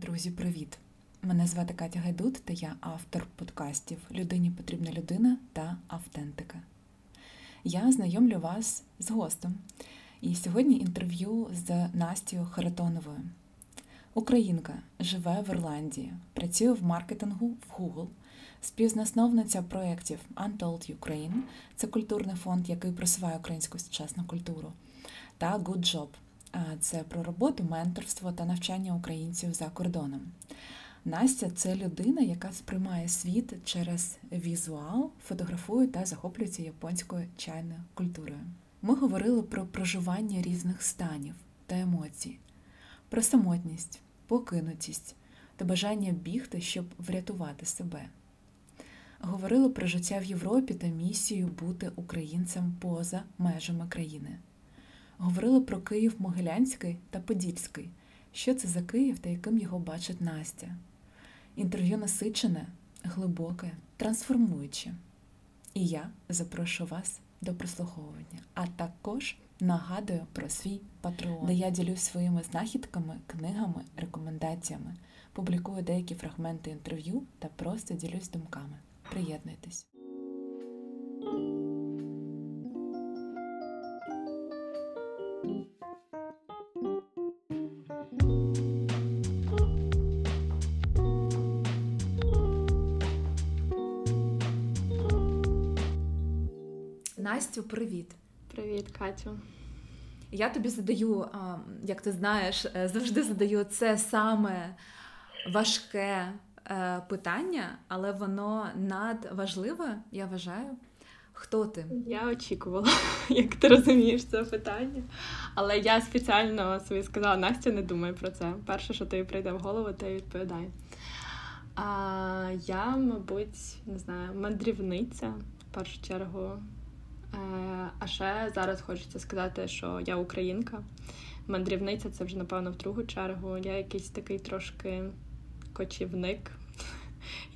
Друзі, привіт! Мене звати Катя Гайдут та я автор подкастів Людині потрібна людина та автентика. Я знайомлю вас з гостем. І сьогодні інтерв'ю з Настю Харитоновою. Українка живе в Ірландії, працює в маркетингу в Google, співзасновниця проєктів Untold Ukraine це культурний фонд, який просуває українську сучасну культуру, та Good Job це про роботу, менторство та навчання українців за кордоном. Настя це людина, яка сприймає світ через візуал, фотографує та захоплюється японською чайною культурою. Ми говорили про проживання різних станів та емоцій, про самотність, покинутість та бажання бігти, щоб врятувати себе. Говорили про життя в Європі та місію бути українцем поза межами країни. Говорили про Київ Могилянський та Подільський. Що це за Київ та яким його бачить Настя? Інтерв'ю насичене, глибоке, трансформуюче. І я запрошую вас до прослуховування, а також нагадую про свій патреон, де я ділюсь своїми знахідками, книгами, рекомендаціями, публікую деякі фрагменти інтерв'ю та просто ділюсь думками. Приєднуйтесь! Настю, привіт. Привіт, Катю. Я тобі задаю, як ти знаєш, е, завжди задаю це саме важке е, питання, але воно надважливе, я вважаю. Хто ти? Я очікувала, як ти розумієш це питання. Але я спеціально собі сказала, Настя, не думай про це. Перше, що тобі прийде в голову, ти відповідай. А я, мабуть, не знаю, мандрівниця в першу чергу. Е, а ще зараз хочеться сказати, що я українка. Мандрівниця це вже, напевно, в другу чергу. Я якийсь такий трошки кочівник,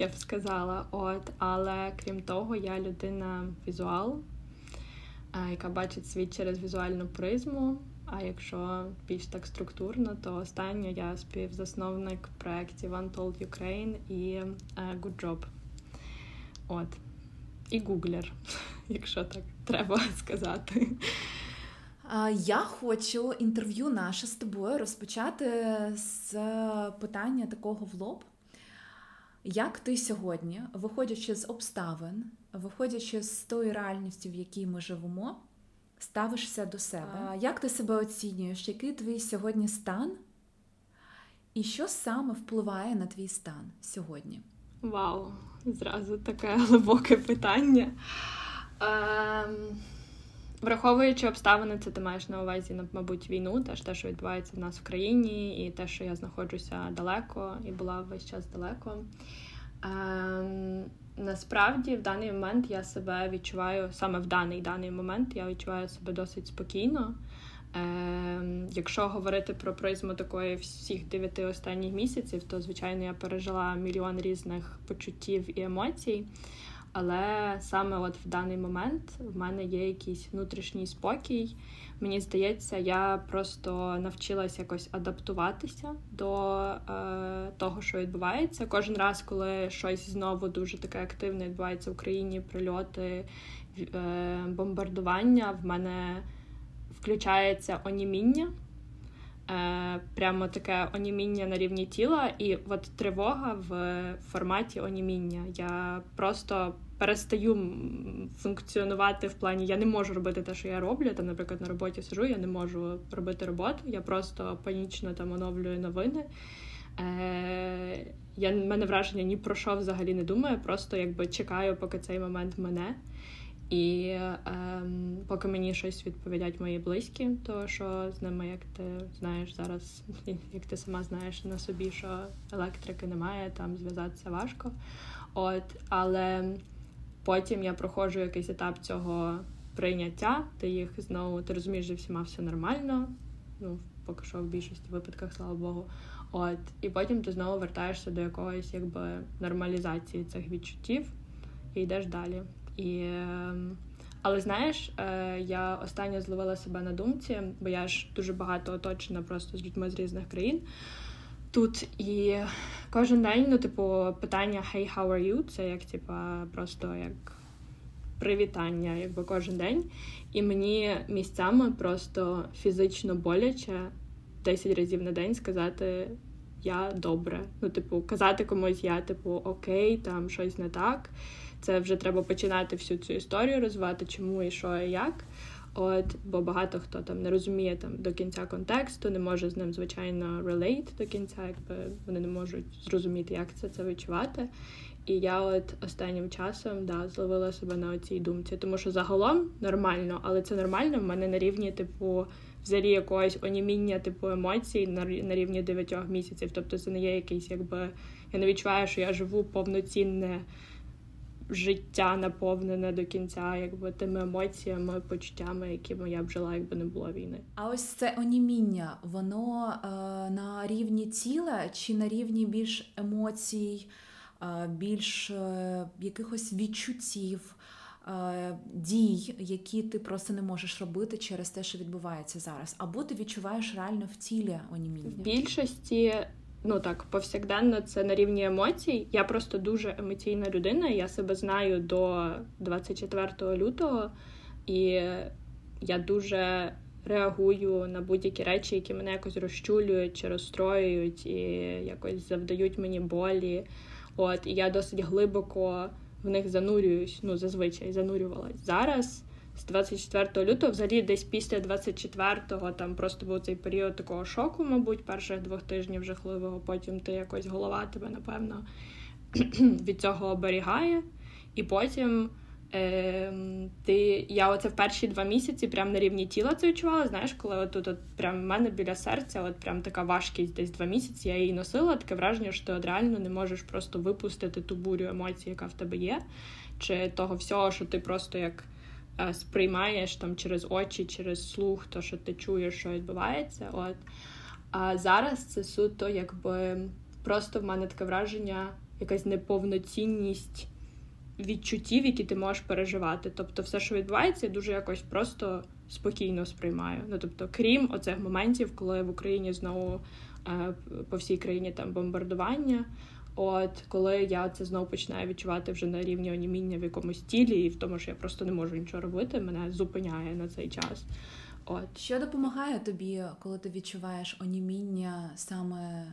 я б сказала. От, Але крім того, я людина візуал, е, яка бачить світ через візуальну призму. А якщо більш так структурно, то останнє я співзасновник проєктів Untold Ukraine і е, Good Job. От. І гуглер, якщо так треба сказати. Я хочу інтерв'ю наше з тобою розпочати з питання такого в лоб. Як ти сьогодні, виходячи з обставин, виходячи з тої реальності, в якій ми живемо, ставишся до себе? Як ти себе оцінюєш? Який твій сьогодні стан? І що саме впливає на твій стан сьогодні? Вау, зразу таке глибоке питання. Ем, Враховуючи обставини, це ти маєш на увазі, мабуть, війну, теж те, що відбувається в нас в країні, і те, що я знаходжуся далеко і була весь час далеко. Ем, Насправді, в даний момент я себе відчуваю саме в даний даний момент, я відчуваю себе досить спокійно. Е, Якщо говорити про призму такої всіх дев'яти останніх місяців, то звичайно я пережила мільйон різних почуттів і емоцій. Але саме от в даний момент в мене є якийсь внутрішній спокій. Мені здається, я просто навчилася якось адаптуватися до е, того, що відбувається. Кожен раз, коли щось знову дуже таке активне відбувається в Україні, прильоти, е, бомбардування, в мене включається оніміння. Е, прямо таке оніміння на рівні тіла, і от тривога в форматі оніміння. Я просто перестаю функціонувати в плані, я не можу робити те, що я роблю. Там, наприклад, на роботі сижу, я не можу робити роботу, я просто панічно там оновлюю новини. Е, я мене враження ні про що взагалі не думаю, просто якби чекаю, поки цей момент мене. І ем, поки мені щось відповідять мої близькі, то що з ними, як ти знаєш зараз, як ти сама знаєш на собі, що електрики немає, там зв'язатися важко. От, Але потім я проходжу якийсь етап цього прийняття, ти їх знову ти розумієш, що всіма все нормально. Ну, поки що в більшості випадках, слава Богу. От, І потім ти знову вертаєшся до якогось якби нормалізації цих відчуттів і йдеш далі. І, ем, Але знаєш, е, я останньо зловила себе на думці, бо я ж дуже багато оточена просто з людьми з різних країн. тут і кожен день, ну, типу, питання Hey, how are you? Це як, типу, просто як привітання, якби кожен день. І мені місцями просто фізично боляче 10 разів на день сказати я добре. Ну, типу, казати комусь я, типу, окей, там щось не так. Це вже треба починати всю цю історію розвивати, чому і що і як. От, бо багато хто там не розуміє там до кінця контексту, не може з ним, звичайно, relate до кінця, якби вони не можуть зрозуміти, як це це відчувати. І я от останнім часом да, зловила себе на цій думці, тому що загалом нормально, але це нормально в мене на рівні, типу, взагалі якогось оніміння, типу емоцій на рівні 9 місяців. Тобто це не є якийсь, якби я не відчуваю, що я живу повноцінне життя наповнене до кінця, якби тими емоціями, почуттями, якими я б жила, якби не було війни. А ось це оніміння, воно е, на рівні тіла чи на рівні більш емоцій, е, більш е, якихось відчуттів. Е, дій, які ти просто не можеш робити через те, що відбувається зараз, або ти відчуваєш реально в тілі оніміння? В більшості ну так, повсякденно це на рівні емоцій. Я просто дуже емоційна людина. Я себе знаю до 24 лютого, і я дуже реагую на будь-які речі, які мене якось розчулюють чи розстроюють, і якось завдають мені болі. От, і я досить глибоко в них занурююсь, ну зазвичай занурювалась. Зараз з 24 лютого, взагалі, десь після 24-го там просто був цей період такого шоку, мабуть, перших двох тижнів жахливого. Потім ти якось голова тебе, напевно, від цього оберігає. І потім е, ти, я оце в перші два місяці прям на рівні тіла це відчувала. Знаєш, коли от от прям в мене біля серця, от прям така важкість десь два місяці, я її носила, таке враження, що ти от реально не можеш просто випустити ту бурю емоцій, яка в тебе є, чи того всього, що ти просто як. Е, сприймаєш там через очі, через слух, то що ти чуєш, що відбувається. От. А зараз це суто, якби просто в мене таке враження, якась неповноцінність відчуттів, які ти можеш переживати. Тобто, все, що відбувається, я дуже якось просто спокійно сприймаю. Ну тобто, крім оцих моментів, коли в Україні знову е, по всій країні там бомбардування. От коли я це знову починаю відчувати вже на рівні оніміння в якомусь тілі, і в тому, що я просто не можу нічого робити, мене зупиняє на цей час. От що допомагає тобі, коли ти відчуваєш оніміння саме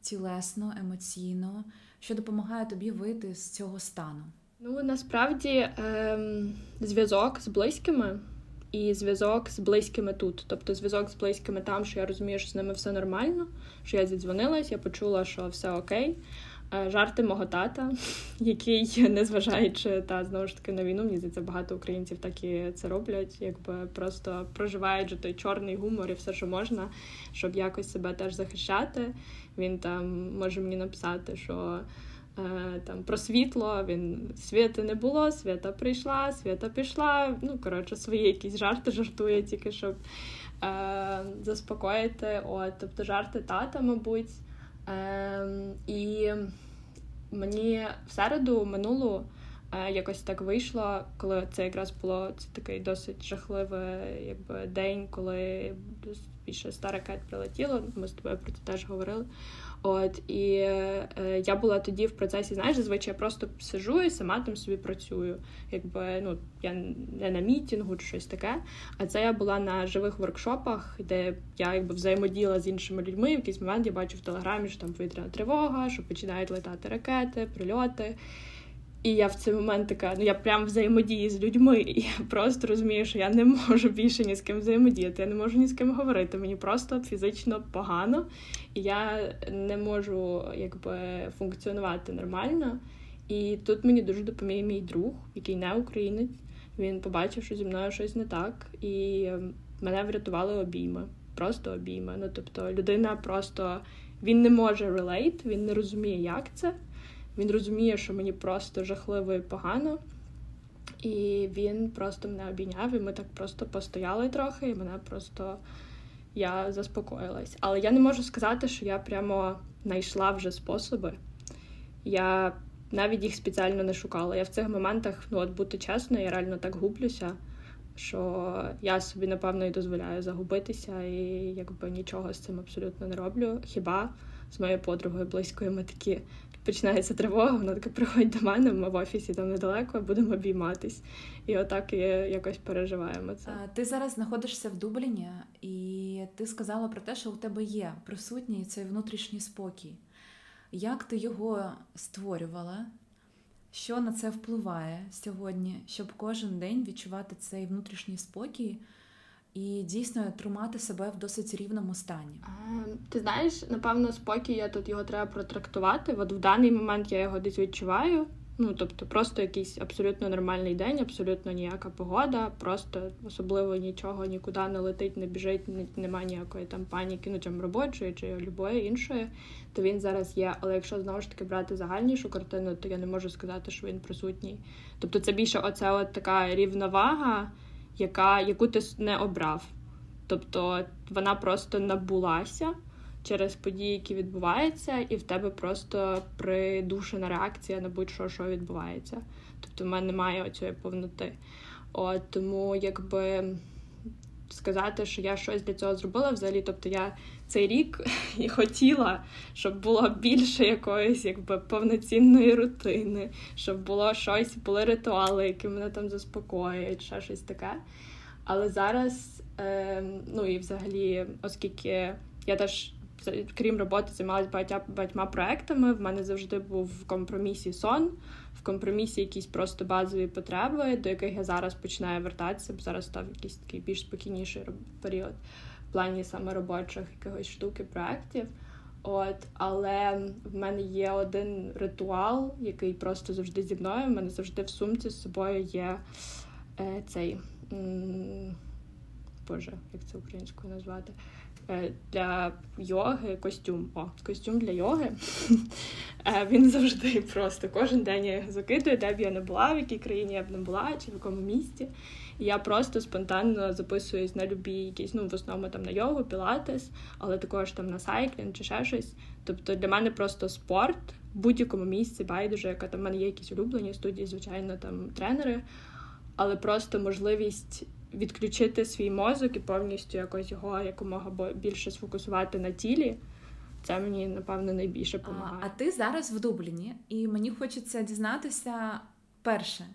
тілесно, емоційно? Що допомагає тобі вийти з цього стану? Ну насправді ем, зв'язок з близькими і зв'язок з близькими тут. Тобто зв'язок з близькими там, що я розумію, що з ними все нормально, що я зідзвонилась, я почула, що все окей. Е, жарти мого тата, який, незважаючи та знову ж таки на війну, мені здається, багато українців так і це роблять, якби просто проживають же той чорний гумор і все, що можна, щоб якось себе теж захищати. Він там може мені написати, що. Е, там про світло, він світи не було, свята прийшла, свята пішла. Ну, коротше, свої якісь жарти жартує, тільки щоб е, заспокоїти. От, Тобто жарти тата, мабуть. Е, І мені в середу минулу е, якось так вийшло, коли це якраз було це такий досить жахливий якби, день, коли більше ста ракет прилетіло. Ми з тобою про це теж говорили. От і е, я була тоді в процесі, знаєш, зазвичай я просто сижу і сама там собі працюю. Якби ну я не на мітінгу чи щось таке. А це я була на живих воркшопах, де я якби взаємодіяла з іншими людьми. В якийсь момент я бачу в телеграмі, що там повітряна тривога, що починають летати ракети, прильоти. І я в цей момент така, ну я прям взаємодії з людьми, і я просто розумію, що я не можу більше ні з ким взаємодіяти, я не можу ні з ким говорити. Мені просто фізично погано, і я не можу якби функціонувати нормально. І тут мені дуже допоміг мій друг, який не українець. Він побачив, що зі мною щось не так, і мене врятували обійми. Просто обійми. Ну тобто, людина просто він не може релейт, він не розуміє, як це. Він розуміє, що мені просто жахливо і погано. І він просто мене обійняв, і ми так просто постояли трохи, і мене просто я заспокоїлась. Але я не можу сказати, що я прямо знайшла вже способи. Я навіть їх спеціально не шукала. Я в цих моментах, ну от бути чесно, я реально так гублюся, що я собі, напевно, і дозволяю загубитися, і якби нічого з цим абсолютно не роблю. Хіба з моєю подругою близькою. Ми такі починається тривога, вона така приходить до мене, ми в офісі там недалеко, будемо обійматись. І отак і якось переживаємо це. Ти зараз знаходишся в Дубліні, і ти сказала про те, що у тебе є присутній цей внутрішній спокій. Як ти його створювала? Що на це впливає сьогодні, щоб кожен день відчувати цей внутрішній спокій і дійсно тримати себе в досить рівному стані? Ти знаєш, напевно, спокій я тут його треба протрактувати. От в даний момент я його десь відчуваю. Ну, тобто, просто якийсь абсолютно нормальний день, абсолютно ніяка погода, просто особливо нічого нікуди не летить, не біжить, немає ніякої там паніки, ну там робочої чи любої іншої, то він зараз є. Але якщо знову ж таки брати загальнішу картину, то я не можу сказати, що він присутній. Тобто, це більше оця от така рівновага, яка, яку ти не обрав. Тобто вона просто набулася через події, які відбуваються, і в тебе просто придушена реакція на будь-що, що відбувається. Тобто, в мене немає оцієї повноти. От тому, якби сказати, що я щось для цього зробила взагалі. Тобто я цей рік і хотіла, щоб було більше якоїсь якби повноцінної рутини, щоб було щось, були ритуали, які мене там заспокоюють, ще щось таке. Але зараз, е, ну і взагалі, оскільки я теж крім роботи, займалася багатьма проектами. В мене завжди був в компромісі сон, в компромісі якісь просто базові потреби, до яких я зараз починаю вертатися, бо зараз став якийсь такий більш спокійніший період в плані саме робочих якихось штук і проєктів. От, але в мене є один ритуал, який просто завжди зі мною. У мене завжди в сумці з собою є е, цей. М- Боже, як це українською назвати? Е, для йоги костюм. О, костюм для йоги. Е, він завжди просто кожен день я його закидую, де б я не була, в якій країні я б не була, чи в якому місті. І я просто спонтанно записуюсь на любі якісь, ну в основному там на йогу, пілатес, але також там на сайклінг чи ще щось. Тобто для мене просто спорт в будь-якому місці, байдуже, яка там в мене є якісь улюблені студії, звичайно, там тренери, але просто можливість відключити свій мозок і повністю якось його якомога більше сфокусувати на тілі. Це мені напевно найбільше допомагає. А, а ти зараз в Дубліні, і мені хочеться дізнатися перше,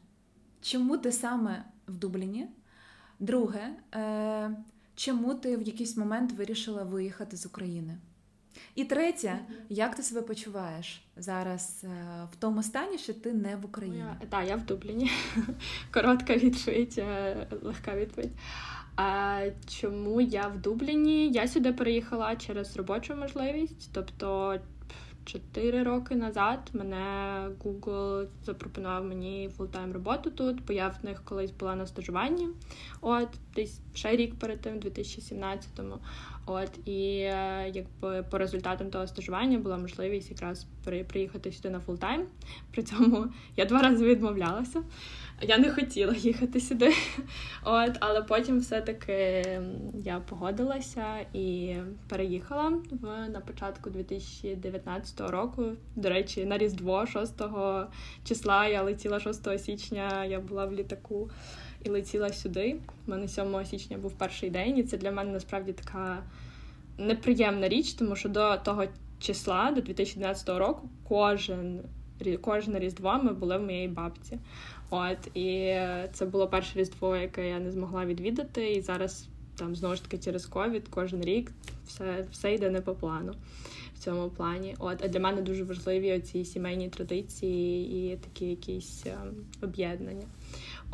чому ти саме в Дубліні? Друге, е, чому ти в якийсь момент вирішила виїхати з України? І третє, як ти себе почуваєш зараз е, в тому стані, що ти не в Україні? Так, я в Дубліні. Коротка відповідь, е, легка відповідь. А чому я в Дубліні? Я сюди переїхала через робочу можливість, тобто Чотири роки назад мене Google запропонував мені full-time роботу тут, бо я в них колись була на стажуванні. От десь ще рік перед тим, 2017-му. От і е, якби по результатам того стажування була можливість якраз приїхати сюди на full-time. При цьому я два рази відмовлялася. Я не хотіла їхати сюди, От, але потім все-таки я погодилася і переїхала в на початку 2019 року. До речі, на Різдво 6 числа я летіла 6 січня, я була в літаку і летіла сюди. У мене 7 січня був перший день, і це для мене насправді така неприємна річ, тому що до того числа, до 2012 року, кожен кожне різдво ми були в моєї бабці. От і це було перше різдво, яке я не змогла відвідати. І зараз там знову ж таки через ковід кожен рік все все йде не по плану в цьому плані. От а для мене дуже важливі оці сімейні традиції і такі якісь е, об'єднання.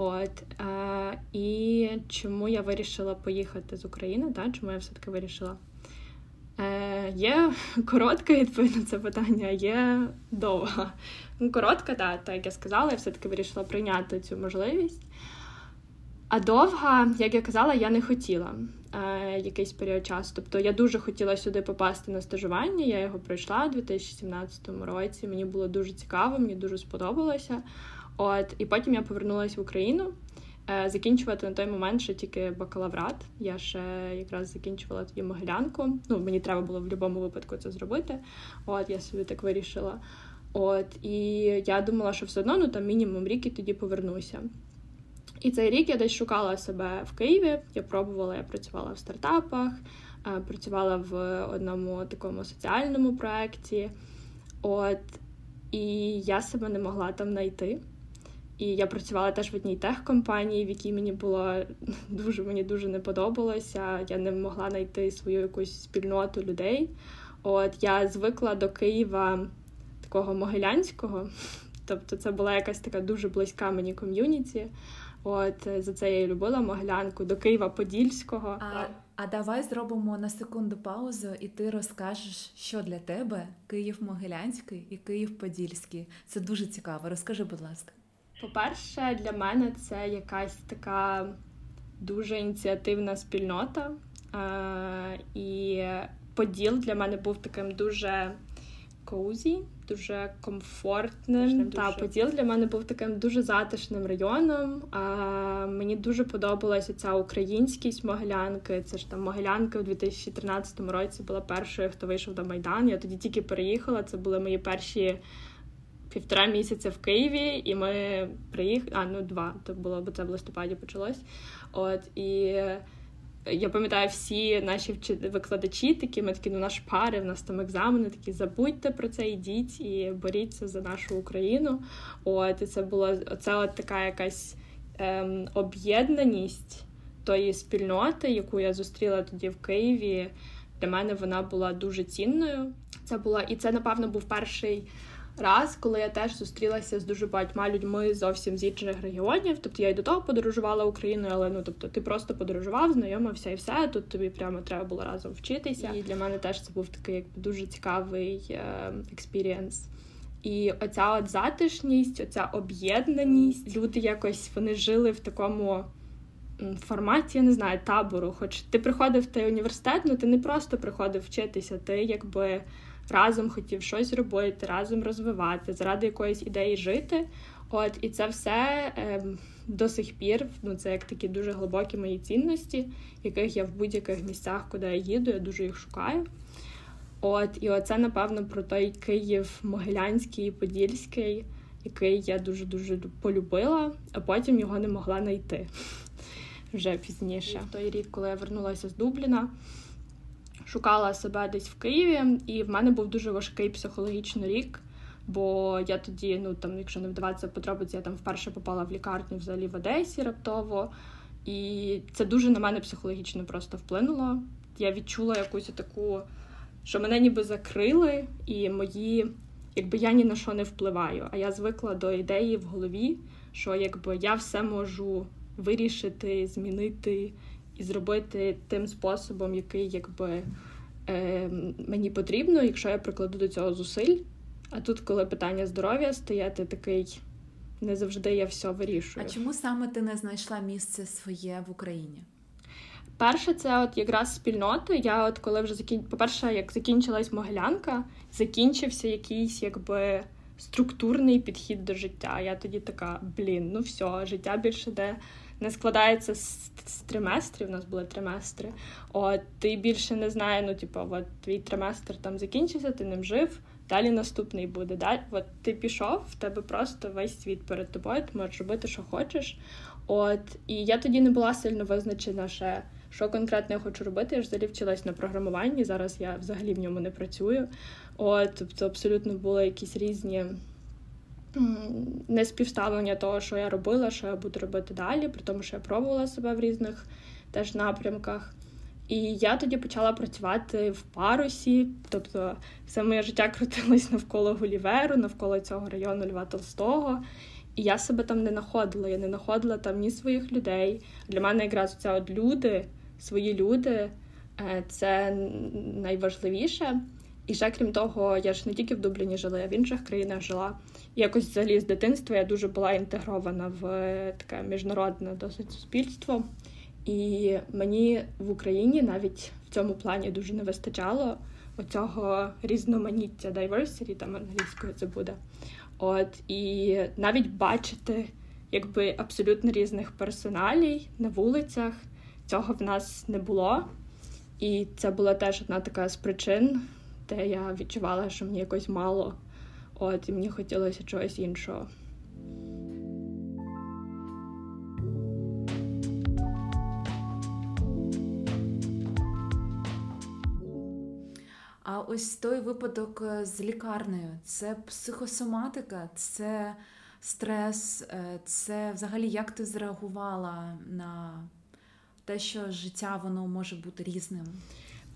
От е, і чому я вирішила поїхати з України? Та чому я все таки вирішила? Е, Є коротка відповідь на це питання, є довга. Ну, коротка, так, так як я сказала, я все-таки вирішила прийняти цю можливість. А довга, як я казала, я не хотіла е, якийсь період часу. Тобто я дуже хотіла сюди попасти на стажування. Я його пройшла у 2017 році. Мені було дуже цікаво, мені дуже сподобалося. От, І потім я повернулася в Україну. Е, закінчувати на той момент ще тільки бакалаврат. Я ще якраз закінчувала тоді Могилянку. Ну, мені треба було в будь-якому випадку це зробити. От я собі так вирішила. От і я думала, що все одно ну там мінімум рік і тоді повернуся. І цей рік я десь шукала себе в Києві. Я пробувала, я працювала в стартапах, працювала в одному такому соціальному проєкті. От, і я себе не могла там знайти. І я працювала теж в одній техкомпанії, в якій мені було дуже мені дуже не подобалося. Я не могла знайти свою якусь спільноту людей. От я звикла до Києва такого могилянського, тобто це була якась така дуже близька мені ком'юніті. От за це я і любила Могилянку до Києва-Подільського. А, а давай зробимо на секунду паузу, і ти розкажеш, що для тебе Київ-Могилянський і Київ-Подільський. Це дуже цікаво. Розкажи, будь ласка. По-перше, для мене це якась така дуже ініціативна спільнота. Е- і Поділ для мене був таким дуже коузі, дуже комфортним. Та Поділ для мене був таким дуже затишним районом. А, Мені дуже подобалася ця українськість Могилянки. Це ж там Могилянка у 2013 році була першою, хто вийшов до Майдану. Я тоді тільки переїхала. Це були мої перші. Півтора місяця в Києві, і ми приїхали. А, ну два, то було, бо це в листопаді почалось. От і я пам'ятаю, всі наші викладачі такі, ми такі, ну наш пари, в нас там екзамени, такі забудьте про це, йдіть і боріться за нашу Україну. От і це була це от така якась ем, об'єднаність тої спільноти, яку я зустріла тоді в Києві. Для мене вона була дуже цінною. Це була і це, напевно, був перший раз, коли я теж зустрілася з дуже багатьма людьми зовсім з інших регіонів. Тобто я й до того подорожувала Україною, але ну тобто ти просто подорожував, знайомився і все. Тут тобі прямо треба було разом вчитися. І для мене теж це був такий якби дуже цікавий experience. І оця от затишність, оця об'єднаність, люди якось вони жили в такому. Форматі, я не знаю, табору. Хоч ти приходив в той університет, ну ти не просто приходив вчитися, ти якби разом хотів щось робити, разом розвивати, заради якоїсь ідеї жити. От і це все е, до сих пір. Ну це як такі дуже глибокі мої цінності, яких я в будь-яких місцях, куди я їду, я дуже їх шукаю. От, і оце, напевно, про той Київ Могилянський Подільський, який я дуже дуже полюбила, а потім його не могла знайти вже пізніше. В той рік, коли я вернулася з Дубліна шукала себе десь в Києві, і в мене був дуже важкий психологічний рік. Бо я тоді, ну там, якщо не вдаватися подробиці, я там вперше попала в лікарню взагалі в Одесі раптово. І це дуже на мене психологічно просто вплинуло. Я відчула якусь таку, що мене ніби закрили, і мої, якби я ні на що не впливаю. А я звикла до ідеї в голові, що якби я все можу вирішити, змінити і зробити тим способом, який якби е, мені потрібно, якщо я прикладу до цього зусиль. А тут, коли питання здоров'я стає, ти такий не завжди я все вирішую. А чому саме ти не знайшла місце своє в Україні? Перше, це от якраз спільнота. Я от коли вже закін... по-перше, як закінчилась могилянка, закінчився якийсь якби структурний підхід до життя. Я тоді така, блін, ну все, життя більше де не складається з, з триместрів. У нас були триместри. От ти більше не знає, ну типу, от твій триместр там закінчився, ти ним жив. Далі наступний буде. Далі, от ти пішов, в тебе просто весь світ перед тобою, ти можеш робити, що хочеш. От і я тоді не була сильно визначена ще. Що конкретно я хочу робити, я ж взагалі вчилась на програмуванні. Зараз я взагалі в ньому не працюю. От, тобто абсолютно були якісь різні неспівставлення того, що я робила, що я буду робити далі, при тому, що я пробувала себе в різних теж напрямках. І я тоді почала працювати в парусі, тобто все моє життя крутилось навколо Гуліверу, навколо цього району Льва Толстого. І я себе там не знаходила. Я не знаходила там ні своїх людей. Для мене якраз це от люди, свої люди е, це найважливіше. І ще крім того, я ж не тільки в Дубліні жила, я в інших країнах жила. Якось взагалі з дитинства я дуже була інтегрована в е, таке міжнародне досить суспільство. І мені в Україні навіть в цьому плані дуже не вистачало оцього різноманіття diversity, там англійською це буде. От і навіть бачити якби абсолютно різних персоналій на вулицях. Цього в нас не було. І це була теж одна така з причин, де я відчувала, що мені якось мало, от і мені хотілося чогось іншого. А ось той випадок е, з лікарнею. Це психосоматика, це стрес, е, це взагалі як ти зреагувала на те, що життя воно може бути різним?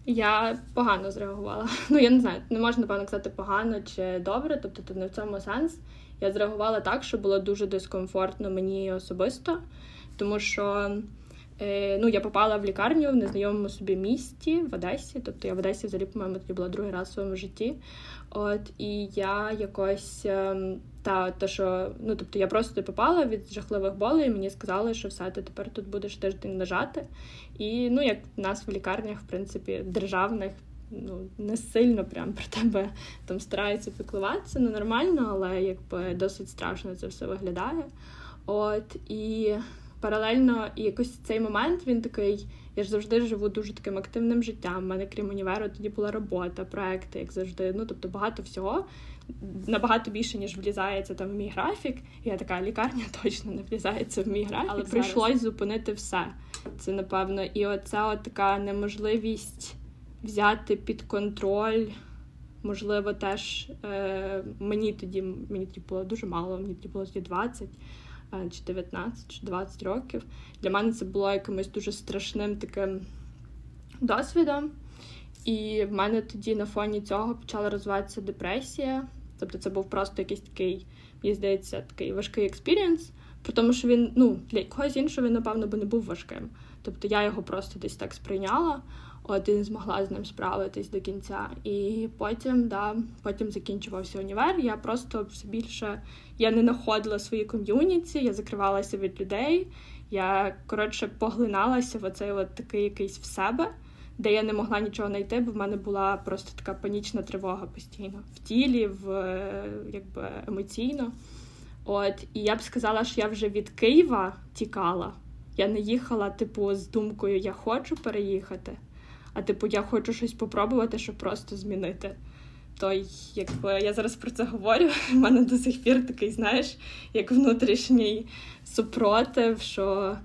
Я погано зреагувала. Ну, я не знаю, не можна напевно казати погано чи добре, тобто тут не в цьому сенс. Я зреагувала так, що було дуже дискомфортно мені особисто, тому що е, ну, я попала в лікарню в незнайомому собі місті в Одесі. Тобто я в Одесі взагалі, по-моєму, тоді була другий раз в своєму житті. От і я якось ем, та то, що ну тобто я просто попала від жахливих болей, мені сказали, що все, ти тепер тут будеш тиждень лежати. І ну, як в нас в лікарнях, в принципі, державних. Ну, не сильно прям про тебе там стараються піклуватися, ну нормально, але якби досить страшно це все виглядає. От і паралельно, і якось цей момент він такий. Я ж завжди живу дуже таким активним життям. У мене крім універу тоді була робота, проекти, як завжди. Ну тобто багато всього набагато більше, ніж влізається там в мій графік. Я така лікарня точно не влізається в мій графік. Але прийшлось зупинити все. Це напевно, і оця от така неможливість взяти під контроль. Можливо, теж е, мені тоді мені тоді було дуже мало, мені тоді було тоді 20 е, чи 19, чи 20 років. Для мене це було якимось дуже страшним таким досвідом. І в мене тоді на фоні цього почала розвиватися депресія. Тобто це був просто якийсь такий, мені здається, такий важкий experience, при тому, що він ну, для когось іншого він, напевно, би не був важким. Тобто я його просто десь так сприйняла, от і не змогла з ним справитись до кінця. І потім, да, потім закінчувався універ. Я просто все більше я не знаходила свої ком'юніті, я закривалася від людей. Я коротше поглиналася в оцей от такий якийсь в себе де я не могла нічого знайти, бо в мене була просто така панічна тривога постійно в тілі, в якби емоційно. От, і я б сказала, що я вже від Києва тікала. Я не їхала, типу, з думкою Я хочу переїхати, а типу, я хочу щось попробувати, щоб просто змінити. То якби я зараз про це говорю, в мене до сих пір такий, знаєш, як внутрішній супротив, що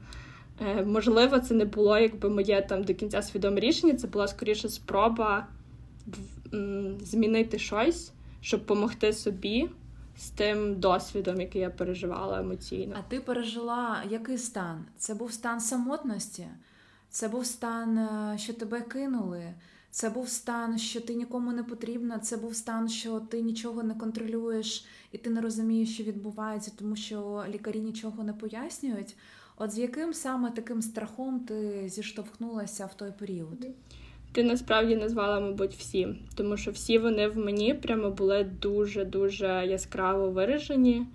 можливо, це не було якби моє там до кінця свідоме рішення. Це була скоріше спроба змінити щось, щоб допомогти собі з тим досвідом, який я переживала емоційно. А ти пережила який стан? Це був стан самотності, це був стан, е, що тебе кинули. Це був стан, що ти нікому не потрібна. Це був стан, що ти нічого не контролюєш і ти не розумієш, що відбувається, тому що лікарі нічого не пояснюють. От з яким саме таким страхом ти зіштовхнулася в той період? Ти насправді назвала, мабуть, всі, тому що всі вони в мені прямо були дуже-дуже яскраво виражені.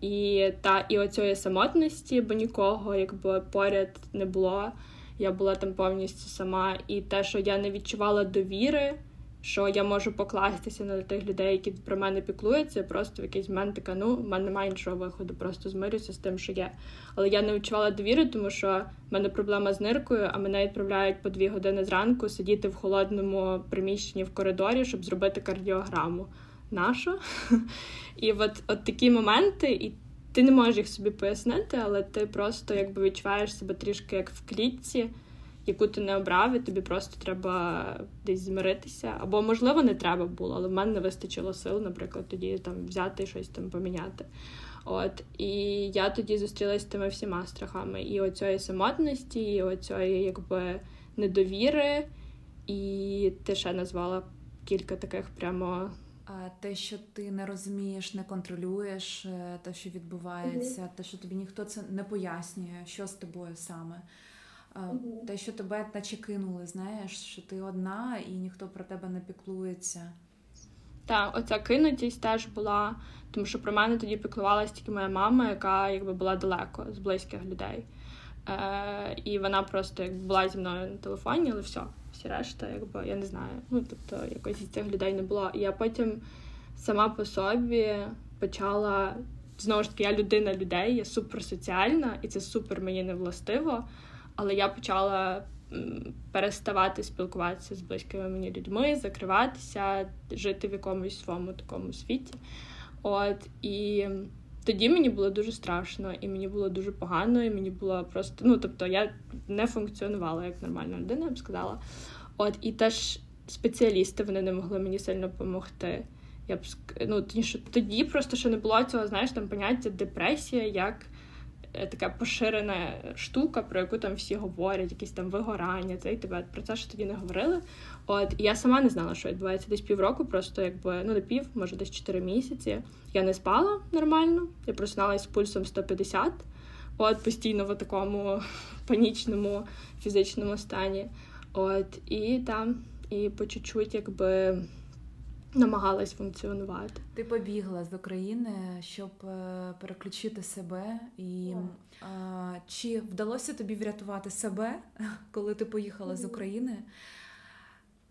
І та і оцієї самотності, бо нікого якби поряд не було. Я була там повністю сама. І те, що я не відчувала довіри що я можу покластися на тих людей, які про мене піклуються. Просто в якийсь момент така, ну в мене немає іншого виходу, просто змирюся з тим, що є. Але я не відчувала довіри, тому що в мене проблема з ниркою, а мене відправляють по дві години зранку сидіти в холодному приміщенні в коридорі, щоб зробити кардіограму. Нашу. І от, от такі моменти, і ти не можеш їх собі пояснити, але ти просто якби відчуваєш себе трішки як в клітці яку ти не обрав, і тобі просто треба десь змиритися. Або, можливо, не треба було, але в мене не вистачило сил, наприклад, тоді там взяти щось там поміняти. От і я тоді зустрілася з тими всіма страхами. І оцієї самотності, і оцієї якби недовіри, і ти ще назвала кілька таких прямо. А те, що ти не розумієш, не контролюєш е, те, що відбувається, mm-hmm. те, що тобі ніхто це не пояснює, що з тобою саме. Те, що тебе наче кинули, знаєш, що ти одна і ніхто про тебе не піклується. Так, оця кинутість теж була, тому що про мене тоді піклувалася тільки моя мама, яка якби була далеко з близьких людей. Е, І вона просто якби була зі мною на телефоні, але все, всі решта, якби я не знаю. Ну тобто якось із цих людей не було. І я потім сама по собі почала знову ж таки, я людина людей, я суперсоціальна, і це супер мені не властиво але я почала переставати спілкуватися з близькими мені людьми, закриватися, жити в якомусь своєму такому світі. От і тоді мені було дуже страшно, і мені було дуже погано, і мені було просто. Ну тобто я не функціонувала як нормальна людина, я б сказала. От і теж спеціалісти вони не могли мені сильно допомогти. Я б ну, тоді просто ще не було цього, знаєш, там поняття депресія як така поширена штука, про яку там всі говорять, якісь там вигорання, це і тебе про це ж тоді не говорили. От і я сама не знала, що відбувається десь півроку, просто якби ну не пів, може десь 4 місяці. Я не спала нормально, я просиналась з пульсом 150, от постійно в такому панічному фізичному стані. От і там, і по чуть-чуть, якби намагалась функціонувати. Ти побігла з України, щоб е, переключити себе, і а, чи вдалося тобі врятувати себе, коли ти поїхала з України?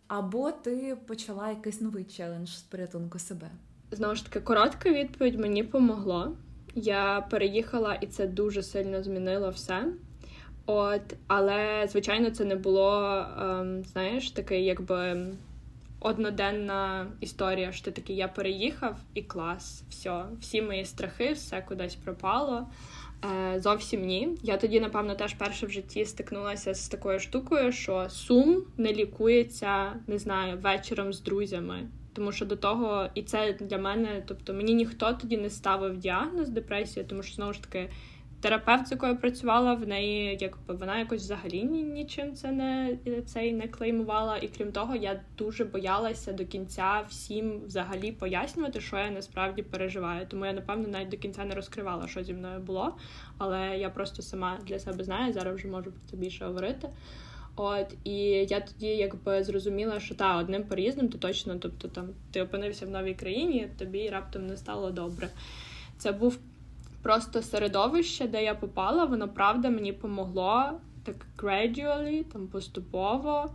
Або ти почала якийсь новий челендж з порятунку себе? Знову ж таки, коротка відповідь мені помогло. Я переїхала, і це дуже сильно змінило все. От, але звичайно, це не було, ем, знаєш, такий, якби одноденна історія. що ти такий, я переїхав і клас, все, всі мої страхи, все кудись пропало. Е, Зовсім ні. Я тоді, напевно, теж перше в житті стикнулася з такою штукою, що сум не лікується, не знаю, вечором з друзями. Тому що до того, і це для мене, тобто мені ніхто тоді не ставив діагноз депресія, тому що знову ж таки терапевт, з якою працювала, в неї якби вона якось взагалі нічим це не цей не клеймувала. І крім того, я дуже боялася до кінця всім взагалі пояснювати, що я насправді переживаю. Тому я, напевно, навіть до кінця не розкривала, що зі мною було. Але я просто сама для себе знаю, зараз вже можу про це більше говорити. От і я тоді якби зрозуміла, що та одним порізним, то точно, тобто там ти опинився в новій країні, тобі раптом не стало добре. Це був просто середовище, де я попала, воно правда мені помогло так gradually, там поступово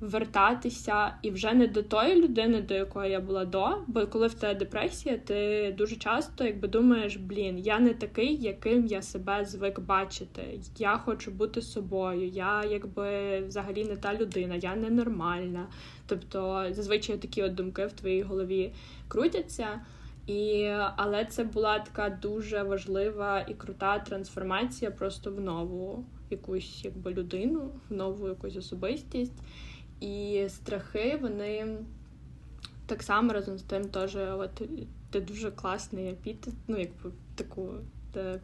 вертатися і вже не до тої людини, до якої я була до. Бо коли в тебе депресія, ти дуже часто якби думаєш, блін, я не такий, яким я себе звик бачити. Я хочу бути собою. Я якби взагалі не та людина, я ненормальна. Тобто зазвичай такі от думки в твоїй голові крутяться. І, Але це була така дуже важлива і крута трансформація просто в нову якусь якби людину, в нову якусь особистість. І страхи, вони так само разом з тим теж от ти дуже класний епітет, ну, якби таку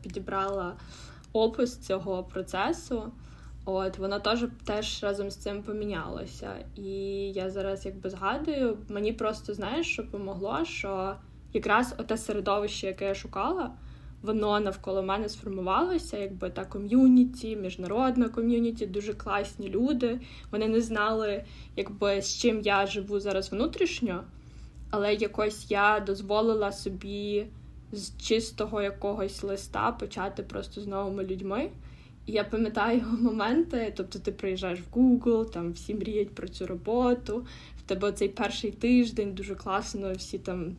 підібрала опис цього процесу. От воно теж теж разом з цим помінялося. І я зараз якби згадую, мені просто знаєш, що помогло, що якраз оте середовище, яке я шукала, воно навколо мене сформувалося, якби та ком'юніті, міжнародна ком'юніті, дуже класні люди. Вони не знали, якби з чим я живу зараз внутрішньо, але якось я дозволила собі з чистого якогось листа почати просто з новими людьми. І я пам'ятаю моменти, тобто ти приїжджаєш в Google, там всі мріють про цю роботу, в тебе цей перший тиждень дуже класно, всі там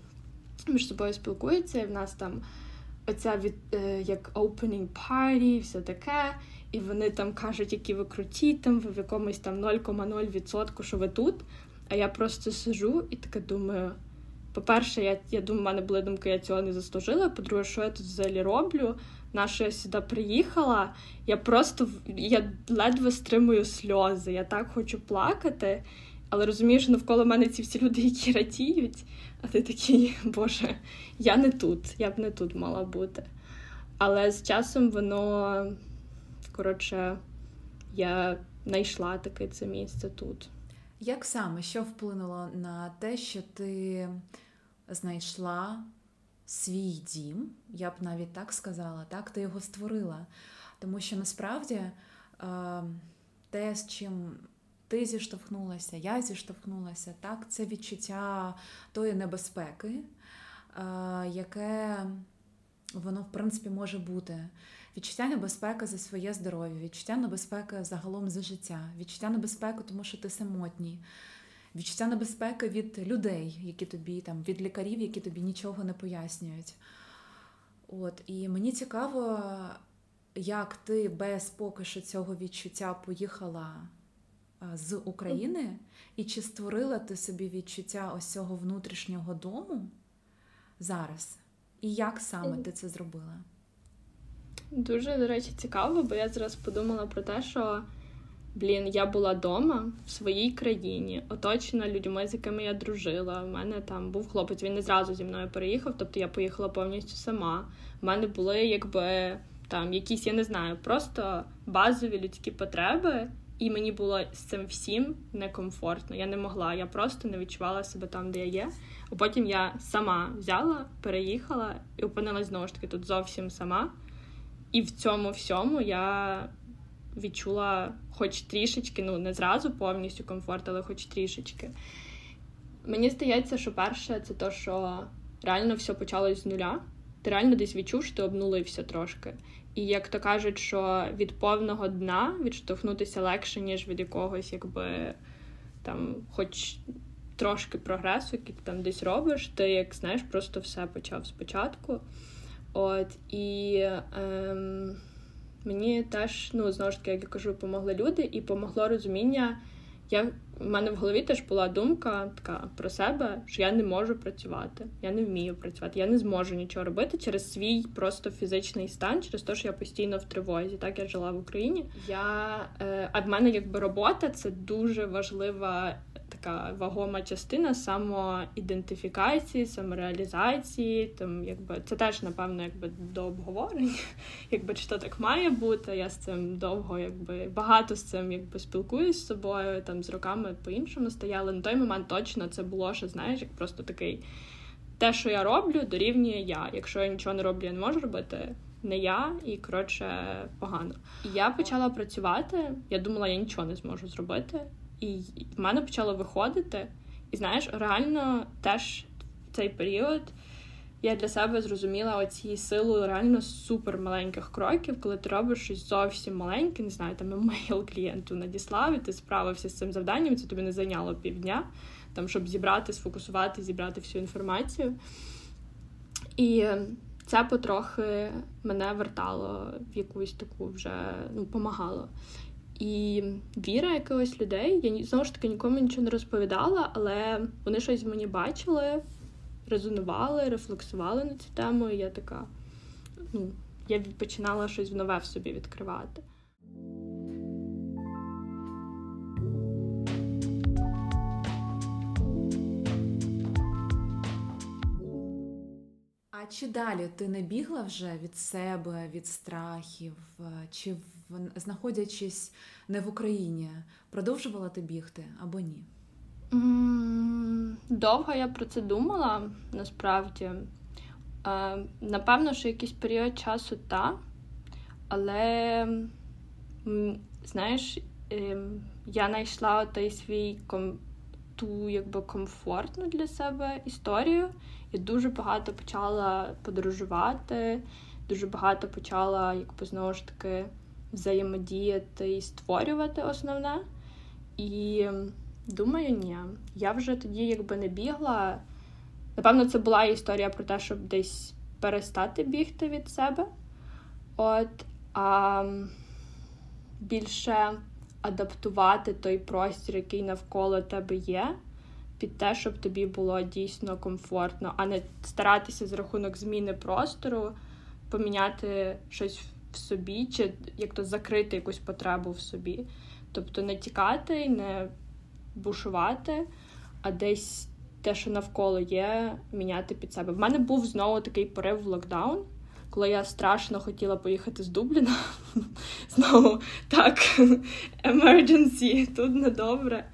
між собою спілкуються, і в нас там оця від е, як opening party, все таке. І вони там кажуть, які ви круті, там ви в якомусь там 0,0%, що ви тут. А я просто сижу і таке думаю. По-перше, я я думаю, в мене були думки, я цього не заслужила. По-друге, що я тут взагалі роблю? На що я сюди приїхала? Я просто я ледве стримую сльози. Я так хочу плакати, але розумію, що навколо мене ці всі люди, які радіють. А ти такий, Боже, я не тут, я б не тут мала бути. Але з часом воно, коротше, я знайшла таке це місце тут. Як саме що вплинуло на те, що ти знайшла свій дім? Я б навіть так сказала, так, ти його створила. Тому що насправді те, з чим ти зіштовхнулася, я зіштовхнулася. Так, це відчуття тої небезпеки, яке воно, в принципі, може бути. Відчуття небезпеки за своє здоров'я, відчуття небезпеки загалом за життя, відчуття небезпеки, тому що ти самотній, відчуття небезпеки від людей, які тобі там, від лікарів, які тобі нічого не пояснюють. От, І мені цікаво, як ти без поки що цього відчуття поїхала з України, і чи створила ти собі відчуття ось цього внутрішнього дому зараз? І як саме ти це зробила? Дуже, до речі, цікаво, бо я зараз подумала про те, що Блін, я була вдома в своїй країні, оточена людьми, з якими я дружила. У мене там був хлопець, він не зразу зі мною переїхав, тобто я поїхала повністю сама. У мене були якби там якісь, я не знаю, просто базові людські потреби, і мені було з цим всім некомфортно. Я не могла, я просто не відчувала себе там, де я є. А потім я сама взяла, переїхала і опинилась знову ж таки тут зовсім сама. І в цьому всьому я відчула хоч трішечки, ну не зразу повністю комфорт, але хоч трішечки. Мені здається, що перше, це то, що реально все почалось з нуля. Ти реально десь відчув, що ти обнулився трошки. І як то кажуть, що від повного дна відштовхнутися легше, ніж від якогось, якби там, хоч трошки прогресу, який ти там десь робиш, ти як знаєш, просто все почав спочатку. От і ем, мені теж, ну знову ж таки, як я кажу, допомогли люди, і помогло розуміння. Я в мене в голові теж була думка така про себе, що я не можу працювати, я не вмію працювати, я не зможу нічого робити через свій просто фізичний стан, через те, що я постійно в тривозі. Так я жила в Україні. Я е, а в мене якби робота це дуже важлива така вагома частина самоідентифікації, самореалізації. Там, якби це теж, напевно, якби до обговорень, якби чи то так має бути. Я з цим довго, якби багато з цим якби спілкуюсь з собою. Там з роками по-іншому стояли. На той момент точно це було, що знаєш, як просто такий. Те, що я роблю, дорівнює я. Якщо я нічого не роблю, я не можу робити. Не я і коротше погано. І я почала працювати. Я думала, я нічого не зможу зробити. І в мене почало виходити. І знаєш, реально теж в цей період я для себе зрозуміла оці силу реально супер маленьких кроків, коли ти робиш щось зовсім маленьке, не знаю, там емейл клієнту надіслав, і ти справився з цим завданням, це тобі не зайняло півдня, там, щоб зібрати, сфокусувати, зібрати всю інформацію. І це потрохи мене вертало в якусь таку вже ну, помагало. І віра якихось людей. Я знову ж таки нікому нічого не розповідала, але вони щось мені бачили, резонували, рефлексували на цю тему. І я така, ну, я починала щось нове в собі відкривати. А чи далі ти не бігла вже від себе, від страхів? Чи знаходячись не в Україні, продовжувала ти бігти або ні? Довго я про це думала насправді. Напевно, що якийсь період часу та, але знаєш, ем, я знайшла той свій ту якби комфортну для себе історію. Я дуже багато почала подорожувати, дуже багато почала, якби знову ж таки, взаємодіяти і створювати основне. І думаю, ні. Я вже тоді якби не бігла. Напевно, це була історія про те, щоб десь перестати бігти від себе. От, а більше адаптувати той простір, який навколо тебе є, під те, щоб тобі було дійсно комфортно, а не старатися з рахунок зміни простору поміняти щось в собі, чи як то закрити якусь потребу в собі. Тобто не тікати, не бушувати, а десь те, що навколо є, міняти під себе. В мене був знову такий порив в локдаун, коли я страшно хотіла поїхати з Дубліна. Знову так, emergency, тут недобре.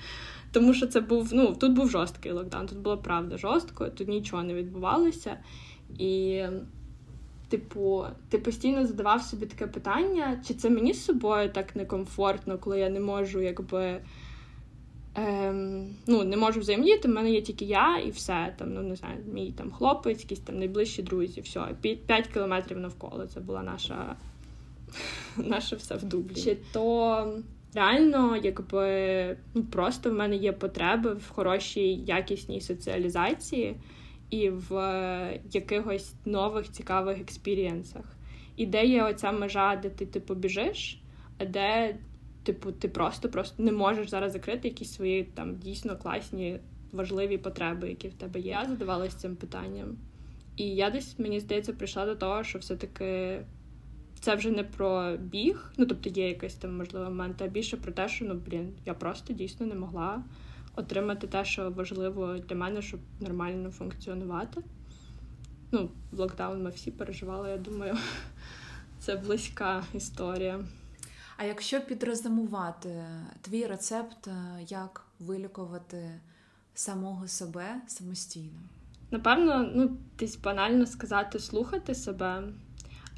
Тому що це був, ну, тут був жорсткий локдаун, тут було правда жорстко, тут нічого не відбувалося. І Типу, ти постійно задавав собі таке питання, чи це мені з собою так некомфортно, коли я не можу, якби ем, ну, не можу взаємодіяти, в мене є тільки я і все. Там, ну не знаю, мій там хлопець, якісь там найближчі друзі, все, п'ять кілометрів навколо. Це була наша наше все в Дубліні. Чи то реально, якби ну, просто в мене є потреби в хорошій якісній соціалізації і в якихось нових цікавих experience ах. І де є оця межа, де ти типу біжиш, а де, типу, ти просто просто не можеш зараз закрити якісь свої там дійсно класні важливі потреби, які в тебе є. Я задавалася цим питанням. І я десь, мені здається, прийшла до того, що все-таки це вже не про біг, ну тобто є якийсь там можливо момент, а більше про те, що ну блін, я просто дійсно не могла отримати те, що важливо для мене, щоб нормально функціонувати. Ну, локдаун ми всі переживали, я думаю, це близька історія. А якщо підрозумувати твій рецепт, як вилікувати самого себе самостійно? Напевно, ну, десь банально сказати, слухати себе.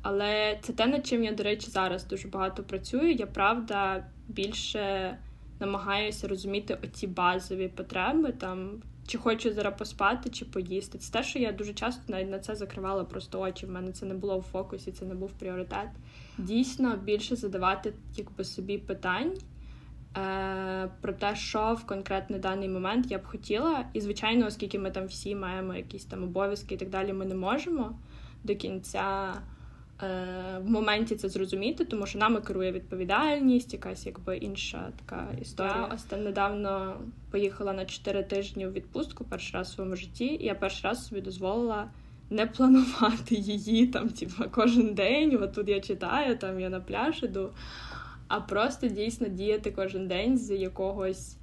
Але це те, над чим я, до речі, зараз дуже багато працюю. Я правда більше намагаюся розуміти оці базові потреби, там чи хочу зараз поспати, чи поїсти. Це те, що я дуже часто навіть на це закривала просто очі. В мене це не було в фокусі, це не був пріоритет. Дійсно, більше задавати якби собі питань. Е, про те, що в конкретний даний момент я б хотіла, і звичайно, оскільки ми там всі маємо якісь там обов'язки і так далі, ми не можемо до кінця в моменті це зрозуміти, тому що нами керує відповідальність, якась якби інша така історія. Я Остан недавно поїхала на 4 тижні в відпустку перший раз в своєму житті, і я перший раз собі дозволила не планувати її там, типу, кожен день. От тут я читаю, там я на пляж іду, а просто дійсно діяти кожен день з якогось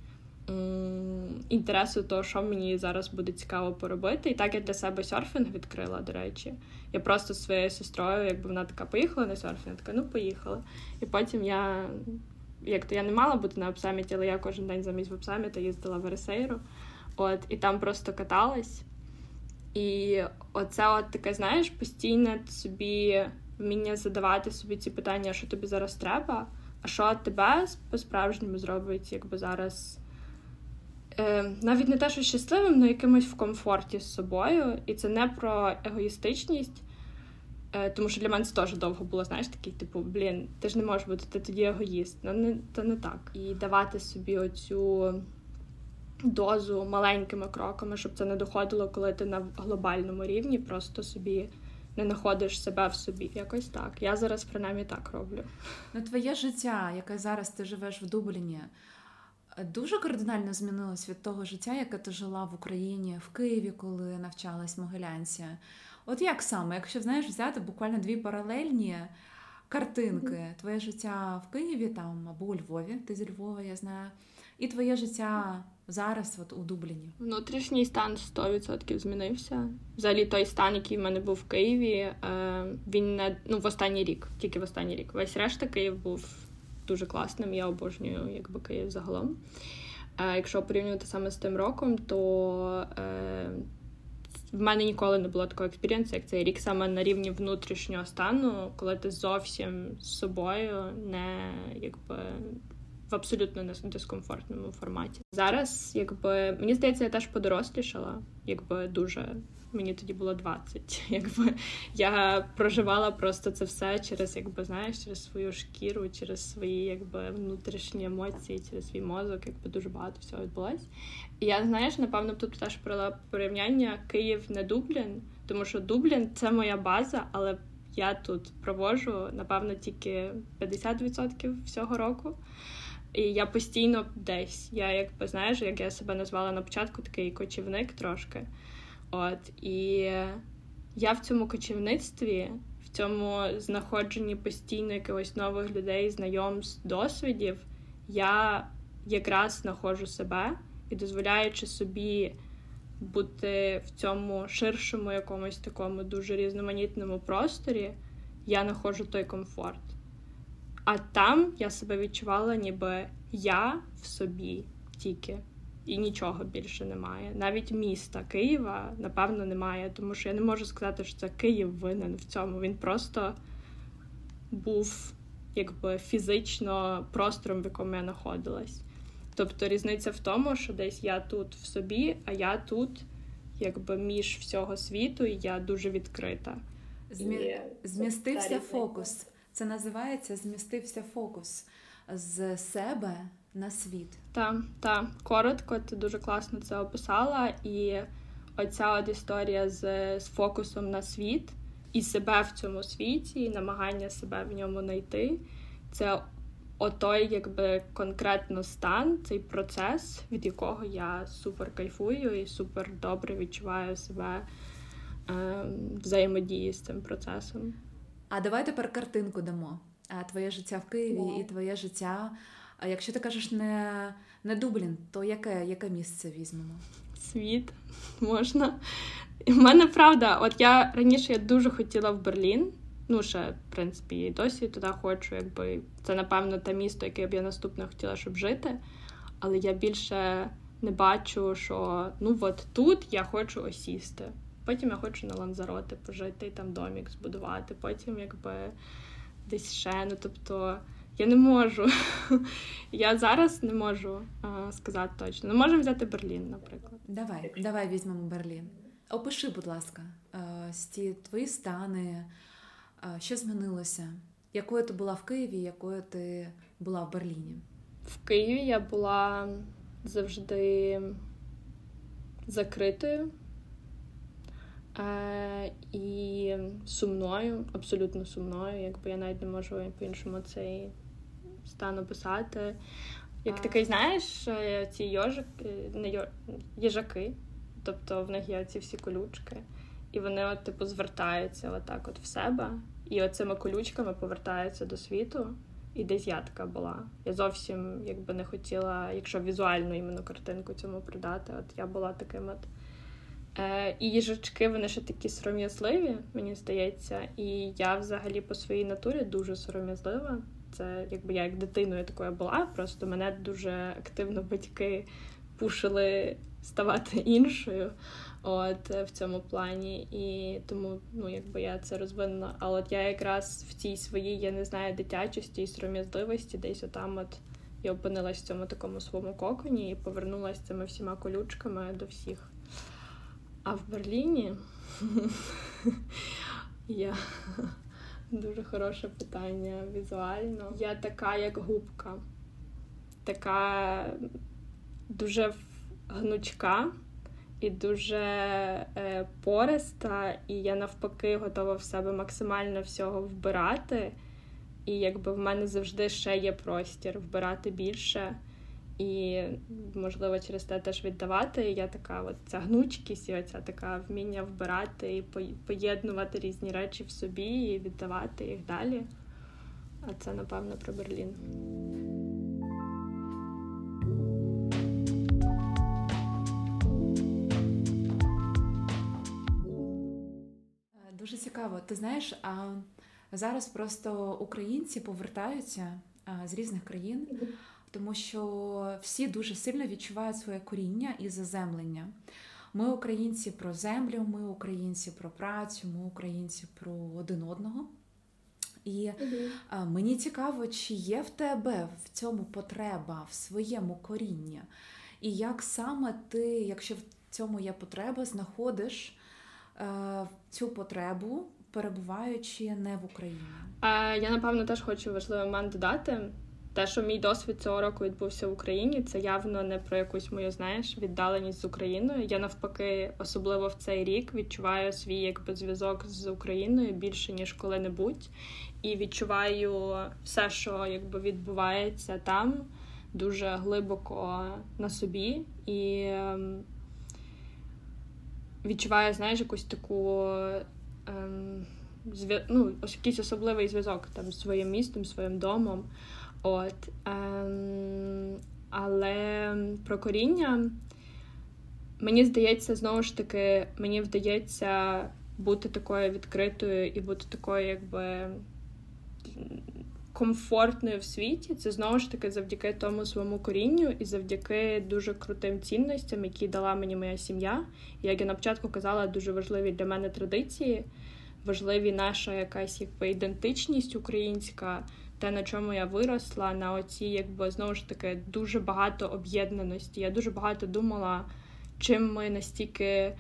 інтересу того, що мені зараз буде цікаво поробити. І так я для себе серфінг відкрила, до речі. Я просто зі своєю сестрою, якби вона така поїхала на серфінг, така, ну поїхала. І потім я. Як то я не мала бути на вебсаміті, але я кожен день замість вебсаміта їздила в Ересейру. От, і там просто каталась. І оце от таке, знаєш, постійне собі вміння задавати собі ці питання, що тобі зараз треба, а що тебе по-справжньому зробить, якби зараз е, навіть не те, що щасливим, але якимось в комфорті з собою. І це не про егоїстичність, тому що для мене це теж довго було, знаєш, такий, типу, блін, ти ж не можеш бути, ти тоді егоїст. Ну, не, це не так. І давати собі оцю. Дозу маленькими кроками, щоб це не доходило, коли ти на глобальному рівні просто собі не знаходиш себе в собі. Якось так. Я зараз принаймні так роблю. Ну, твоє життя, яке зараз ти живеш в Дубліні, дуже кардинально змінилось від того життя, яке ти жила в Україні, в Києві, коли навчалась в Могилянці. От як саме, якщо знаєш, взяти буквально дві паралельні картинки, твоє життя в Києві там або у Львові, ти зі Львова, я знаю, і твоє життя зараз, от у Дубліні? Внутрішній стан 100% змінився. Взагалі, той стан, який в мене був в Києві, е, він не ну в останній рік, тільки в останній рік. Весь решта Київ був дуже класним. Я обожнюю якби Київ загалом. Е, Якщо порівнювати саме з тим роком, то е, в мене ніколи не було такого експеріенсу, як цей рік саме на рівні внутрішнього стану, коли ти зовсім з собою не якби. В абсолютно дискомфортному форматі. Зараз, якби мені здається, я теж подорослішала, якби дуже мені тоді було 20. Якби я проживала просто це все через, якби знаєш, через свою шкіру, через свої якби внутрішні емоції, через свій мозок, якби дуже багато всього відбулось. І я знаєш, напевно, тут теж провела порівняння Київ не Дублін, тому що Дублін це моя база, але я тут провожу напевно тільки 50% всього року. І я постійно десь. Я якби знаєш, як я себе назвала на початку, такий кочівник трошки. От і я в цьому кочівництві, в цьому знаходженні постійно якихось нових людей, знайомств, досвідів, я якраз знаходжу себе і дозволяючи собі бути в цьому ширшому, якомусь такому дуже різноманітному просторі, я знаходжу той комфорт. А там я себе відчувала, ніби я в собі тільки і нічого більше немає. Навіть міста Києва, напевно, немає, тому що я не можу сказати, що це Київ винен в цьому. Він просто був якби фізично простором, в якому я знаходилась. Тобто різниця в тому, що десь я тут в собі, а я тут, якби між всього світу, і я дуже відкрита. Змі... Змістився фокус. Це називається змістився фокус з себе на світ. Так, так, коротко, ти дуже класно це описала. І оця от історія з, з фокусом на світ і себе в цьому світі, і намагання себе в ньому знайти. Це отой, якби конкретно стан, цей процес, від якого я супер кайфую і супер добре відчуваю себе е, взаємодії з цим процесом. А А давай тепер картинку дамо. Твоє життя в Києві yeah. і твоє життя. А якщо ти кажеш не не Дублін, то яке яке місце візьмемо? Світ можна. У мене правда, от я раніше я дуже хотіла в Берлін. Ну, ще, в принципі, і досі туди хочу, якби це, напевно, те місто, яке б я наступне хотіла, щоб жити. Але я більше не бачу, що ну от тут я хочу осісти. Потім я хочу на Ланзароти пожити, там домік збудувати, потім якби десь ще. Ну тобто я не можу. Я зараз не можу а, сказати точно. Ну, можемо взяти Берлін, наприклад. Давай, давай візьмемо Берлін. Опиши, будь ласка, ті твої стани, що змінилося? Якою ти була в Києві, якою ти була в Берліні? В Києві я була завжди закритою е, і сумною, абсолютно сумною, якби я навіть не можу по-іншому цей стан описати. Як такий, знаєш, е, ці йожики, не йо... їжаки, тобто в них є ці всі колючки, і вони, от, типу, звертаються отак от в себе, і оцими колючками повертаються до світу. І десь я така була. Я зовсім якби не хотіла, якщо візуальну іменно картинку цьому придати. От я була таким от. Е, І їжачки, вони ще такі сором'язливі, мені здається. І я взагалі по своїй натурі дуже сором'язлива. Це якби я як дитиною такою була, просто мене дуже активно батьки пушили ставати іншою от в цьому плані. І тому ну, якби я це розвинена. Але от я якраз в цій своїй, я не знаю, дитячості і сором'язливості, десь отам от я опинилась в цьому такому своєму коконі і повернулася цими всіма колючками до всіх. А в Берліні я дуже хороше питання візуально. Я така, як губка, така дуже гнучка і дуже е, пориста, і я навпаки готова в себе максимально всього вбирати. І якби в мене завжди ще є простір вбирати більше. І, можливо, через те теж віддавати. Я така от ця гнучкість, і оця така вміння вбирати і поєднувати різні речі в собі і віддавати їх далі. А це, напевно, про Берлін. Дуже цікаво. Ти знаєш, а зараз просто українці повертаються з різних країн, тому що всі дуже сильно відчувають своє коріння і заземлення. Ми українці про землю, ми українці про працю, ми українці про один одного. І угу. мені цікаво, чи є в тебе в цьому потреба в своєму корінні, і як саме ти, якщо в цьому є потреба, знаходиш Е, цю потребу, перебуваючи не в Україні? Я напевно теж хочу важливий момент додати. Те, що мій досвід цього року відбувся в Україні, це явно не про якусь мою знаєш віддаленість з Україною. Я навпаки, особливо в цей рік, відчуваю свій якби зв'язок з Україною більше ніж коли-небудь, і відчуваю все, що якби відбувається там, дуже глибоко на собі і. Ем, відчуваю, знаєш, якусь таку ем, ну, якийсь особливий зв'язок там з своїм містом, своїм домом. От. Ем, але про коріння, мені здається, знову ж таки, мені вдається бути такою відкритою і бути такою, якби комфортною в світі, це знову ж таки завдяки тому своєму корінню і завдяки дуже крутим цінностям, які дала мені моя сім'я. Як я на початку казала, дуже важливі для мене традиції, важливі наша якась якби ідентичність українська. Те, на чому я виросла, на оці, якби знову ж таки, дуже багато об'єднаності. Я дуже багато думала, чим ми настільки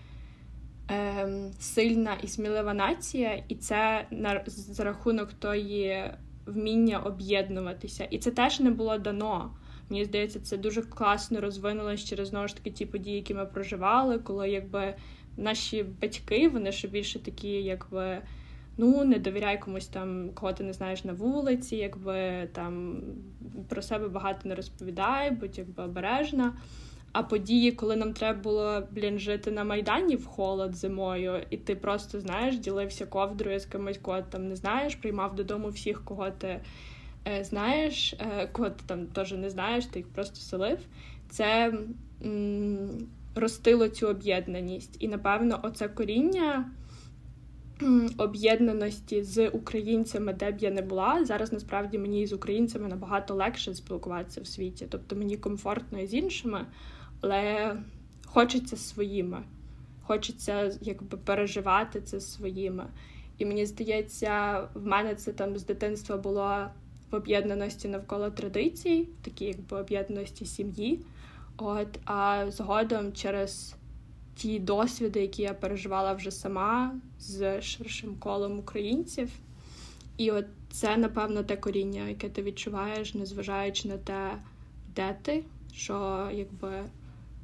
ем, сильна і смілива нація, і це на за рахунок тої вміння об'єднуватися. І це теж не було дано. Мені здається, це дуже класно розвинулось через знову ж таки ті події, які ми проживали, коли якби наші батьки, вони ще більше такі, якби. Ну, не довіряй комусь там, кого ти не знаєш на вулиці, якби там про себе багато не розповідай, будь якби обережна. А події, коли нам треба було блін, жити на Майдані в холод зимою, і ти просто знаєш, ділився ковдрою з кимось, кого там не знаєш, приймав додому всіх, кого ти е, знаєш, е, кого ти там теж не знаєш, ти їх просто селив. Це м- ростило цю об'єднаність. І напевно, оце коріння об'єднаності з українцями, де б я не була. Зараз насправді мені з українцями набагато легше спілкуватися в світі. Тобто мені комфортно з іншими, але хочеться своїми. Хочеться якби переживати це своїми. І мені здається, в мене це там з дитинства було в об'єднаності навколо традицій, такі якби об'єднаності сім'ї. От, А згодом через ті досвіди, які я переживала вже сама з ширшим колом українців. І от це, напевно, те коріння, яке ти відчуваєш, незважаючи на те, де ти, що якби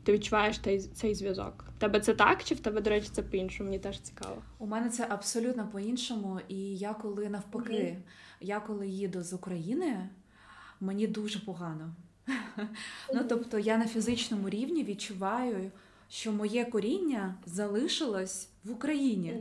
ти відчуваєш цей, цей зв'язок. Тебе це так, чи в тебе, до речі, це по-іншому? Мені теж цікаво. У мене це абсолютно по-іншому. І я коли навпаки, mm-hmm. я коли їду з України, мені дуже погано. Mm-hmm. Ну тобто я на фізичному рівні відчуваю що моє коріння залишилось в Україні.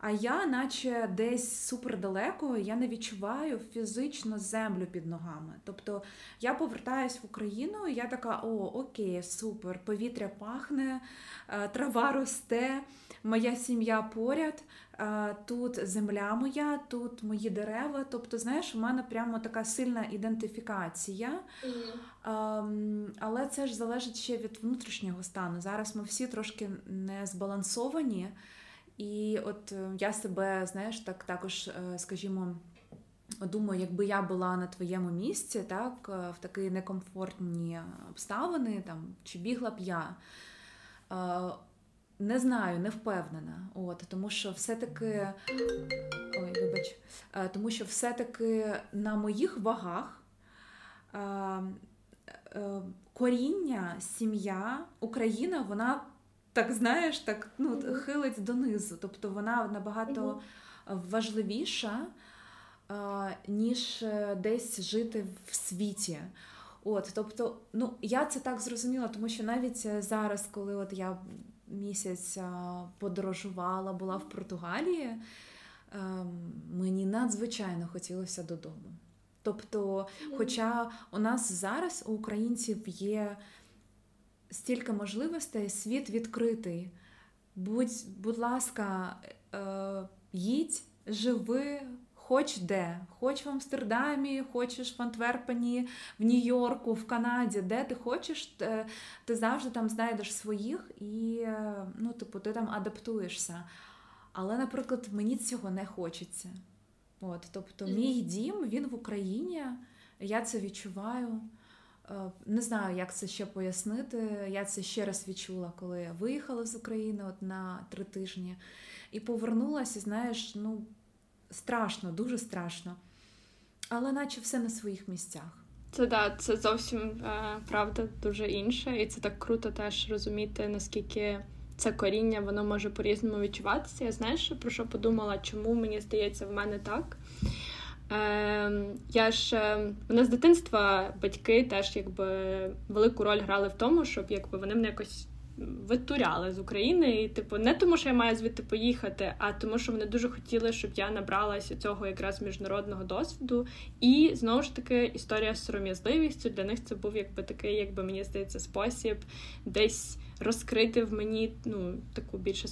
А я, наче десь супердалеко, я не відчуваю фізично землю під ногами. Тобто я повертаюсь в Україну, і я така: о, окей, супер, повітря пахне, е, трава росте, моя сім'я поряд, е, тут земля моя, тут мої дерева. Тобто, знаєш, у мене прямо така сильна ідентифікація. Mm-hmm. Але це ж залежить ще від внутрішнього стану. Зараз ми всі трошки не збалансовані. І от е, я себе, знаєш, так також, е, скажімо, думаю, якби я була на твоєму місці, так, е, в такі некомфортні обставини, там, чи бігла б я. Не знаю, не впевнена. От, Тому що все-таки ой, вибач, тому що все-таки на моїх вагах коріння, сім'я, Україна, вона так знаєш, так ну, хилить донизу. Тобто вона набагато важливіша, ніж е, десь жити в світі. От, тобто, ну я це так зрозуміла, тому що навіть е, зараз, коли от я місяць подорожувала, була в Португалії, ем, мені надзвичайно хотілося додому. Тобто, хоча у нас зараз у українців є стільки можливостей, світ відкритий. Будь, будь ласка, е, їдь, живи, хоч де, хоч в Амстердамі, хочеш в Антверпені, в Нью-Йорку, в Канаді, де ти хочеш, ти, ти завжди там знайдеш своїх і е, ну, типу, ти там адаптуєшся. Але, наприклад, мені цього не хочеться. От, Тобто, мій дім він в Україні, я це відчуваю. Е, не знаю, як це ще пояснити. Я це ще раз відчула, коли я виїхала з України от на три тижні і повернулася, знаєш, ну страшно, дуже страшно. Але наче все на своїх місцях. Це да, це зовсім е, правда дуже інше, і це так круто теж розуміти, наскільки це коріння воно може по-різному відчуватися. Я знаєш, про що подумала, чому мені здається в мене так. Е, Я ж ем, мене з дитинства батьки теж якби велику роль грали в тому, щоб якби вони мене якось витуряли з України. І, типу, не тому, що я маю звідти поїхати, а тому, що вони дуже хотіли, щоб я набралася цього якраз міжнародного досвіду. І знову ж таки історія з сором'язливістю для них це був якби такий, якби мені здається, спосіб десь розкрити в мені ну таку більше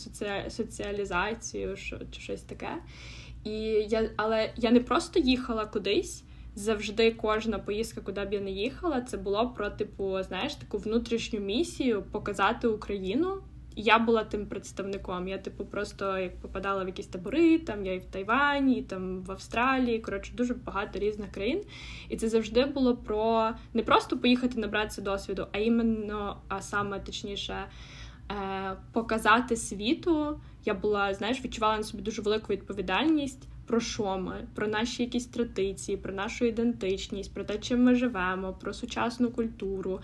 соціалізацію, що чи щось таке. І я, Але я не просто їхала кудись. Завжди кожна поїздка, куди б я не їхала, це було про типу, знаєш, таку внутрішню місію показати Україну. Я була тим представником. Я, типу, просто як попадала в якісь табори, там я і в Тайвані, і там в Австралії. Коротше, дуже багато різних країн. І це завжди було про не просто поїхати набратися досвіду, а іменно, а саме точніше, е, показати світу. Я була, знаєш, відчувала на собі дуже велику відповідальність. Про що ми, про наші якісь традиції, про нашу ідентичність, про те, чим ми живемо, про сучасну культуру,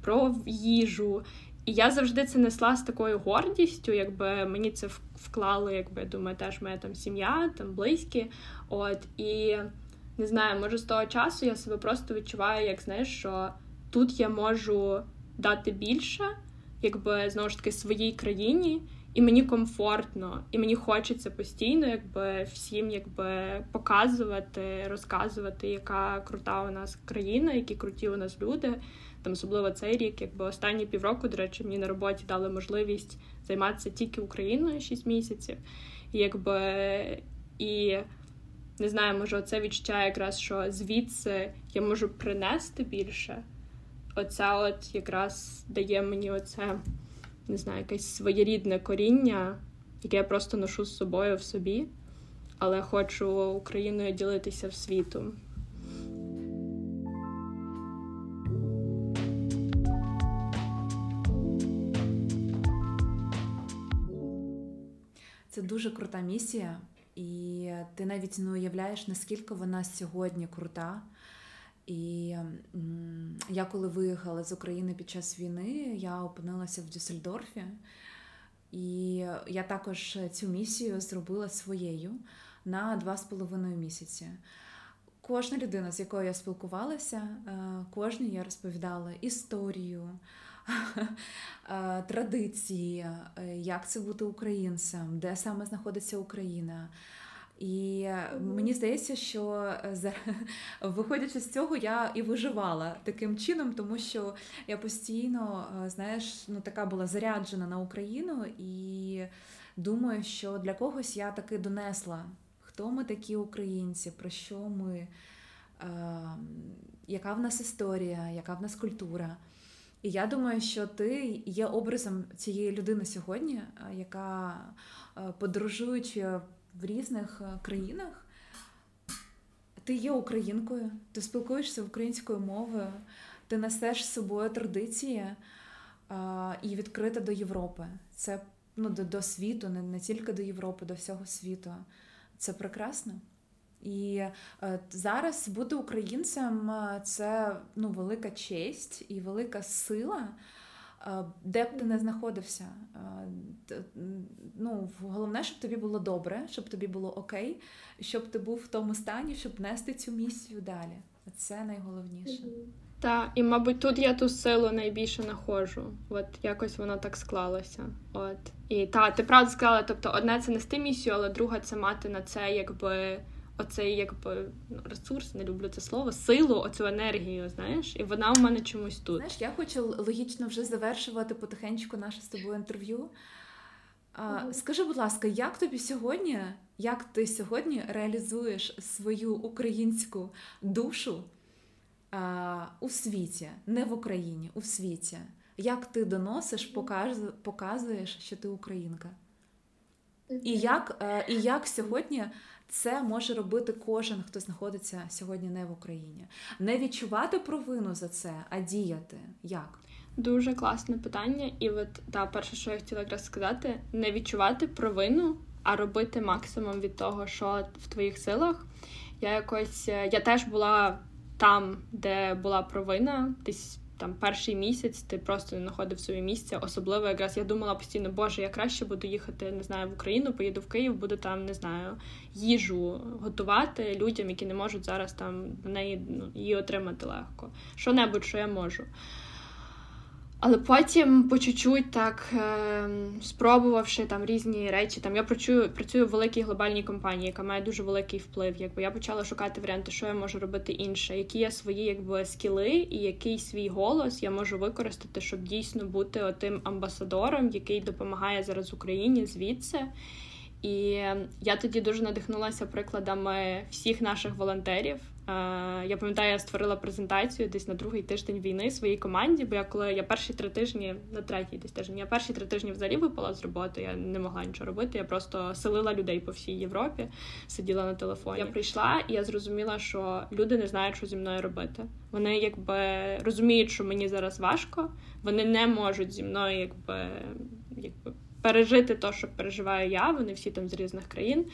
про їжу. І я завжди це несла з такою гордістю, якби мені це вклали, якби я думаю, теж моя там сім'я, там близькі. От і не знаю, може з того часу я себе просто відчуваю, як знаєш, що тут я можу дати більше, якби знову ж таки своїй країні. І мені комфортно, і мені хочеться постійно, якби всім якби показувати, розказувати, яка крута у нас країна, які круті у нас люди. Там особливо цей рік, якби останні півроку, до речі, мені на роботі дали можливість займатися тільки Україною 6 місяців. І якби і не знаю, може, це відчуття якраз, що звідси я можу принести більше. Оця от якраз дає мені оце не знаю, якесь своєрідне коріння, яке я просто ношу з собою в собі, але хочу Україною ділитися в світу. Це дуже крута місія, і ти навіть не уявляєш, наскільки вона сьогодні крута. І я коли виїхала з України під час війни, я опинилася в Дюссельдорфі, і я також цю місію зробила своєю на два з половиною місяці. Кожна людина, з якою я спілкувалася, е, кожній я розповідала історію, е, традиції, е, як це бути українцем, де саме знаходиться Україна. І мені здається, що виходячи з цього, я і виживала таким чином, тому що я постійно, знаєш, ну така була заряджена на Україну, і думаю, що для когось я таки донесла, хто ми такі українці, про що ми, яка в нас історія, яка в нас культура. І я думаю, що ти є образом цієї людини сьогодні, яка подорожуючи в різних е, країнах. Ти є українкою, ти спілкуєшся українською мовою, ти несеш з собою традиції а, і відкрита до Європи. Це ну, до, до світу, не, не тільки до Європи, до всього світу. Це прекрасно. І е, зараз бути українцем е, це ну, велика честь і велика сила де б ти не знаходився. Ну, Головне, щоб тобі було добре, щоб тобі було окей, щоб ти був в тому стані, щоб нести цю місію далі. Це найголовніше. Так, і, мабуть, тут я ту силу найбільше знаходжу. От якось воно так склалося. От. І та, ти правда сказала, тобто, одне це нести місію, але друге це мати на це, якби оцей якби ну, ресурс, не люблю це слово, силу, оцю енергію, знаєш, і вона у мене чомусь тут. Знаєш, я хочу логічно вже завершувати потихеньку наше з тобою інтерв'ю. А, Скажи, будь ласка, як тобі сьогодні, як ти сьогодні реалізуєш свою українську душу а, у світі, не в Україні, у світі? Як ти доносиш, показуєш, що ти українка? І як, е, І як сьогодні це може робити кожен, хто знаходиться сьогодні не в Україні. Не відчувати провину за це, а діяти. Як? Дуже класне питання. І от та перше, що я хотіла якраз сказати, не відчувати провину, а робити максимум від того, що в твоїх силах. Я якось е, я теж була там, де була провина, десь там перший місяць ти просто не знаходив собі місця. Особливо якраз я думала постійно, боже, я краще буду їхати, не знаю, в Україну, поїду в Київ, буду там, не знаю, їжу готувати людям, які не можуть зараз там в неї ну, її отримати легко. Що небудь, що я можу. Але потім по чуть-чуть так е, спробувавши там різні речі, там я працюю працюю в великій глобальній компанії, яка має дуже великий вплив. Якби я почала шукати варіанти, що я можу робити інше, які є свої якби скіли, і який свій голос я можу використати, щоб дійсно бути отим амбасадором, який допомагає зараз Україні звідси. І я тоді дуже надихнулася прикладами всіх наших волонтерів. Я пам'ятаю, я створила презентацію десь на другий тиждень війни своїй команді, бо я коли я перші три тижні, на третій десь тиждень, я перші три тижні взагалі випала з роботи, я не могла нічого робити. Я просто селила людей по всій Європі, сиділа на телефоні. Я прийшла і я зрозуміла, що люди не знають, що зі мною робити. Вони якби розуміють, що мені зараз важко, вони не можуть зі мною якби якби пережити те, що переживаю я. Вони всі там з різних країн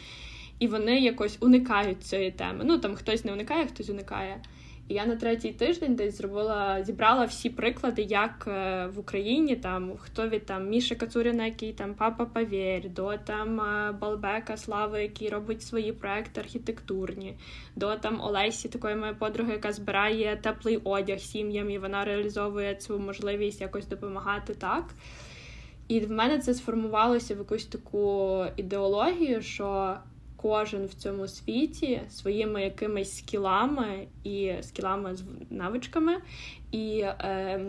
і вони якось уникають цієї теми. Ну там хтось не уникає, хтось уникає. І я на третій тиждень десь зробила, зібрала всі приклади, як е, в Україні там хто від там Міша Кацуріна, який там папа Павєр, до там е, Балбека Слави, який робить свої проекти архітектурні, до там Олесі, такої моєї подруги, яка збирає теплий одяг сім'ям, і вона реалізовує цю можливість якось допомагати так. І в мене це сформувалося в якусь таку ідеологію, що кожен в цьому світі своїми якимись скілами і скілами з навичками і е,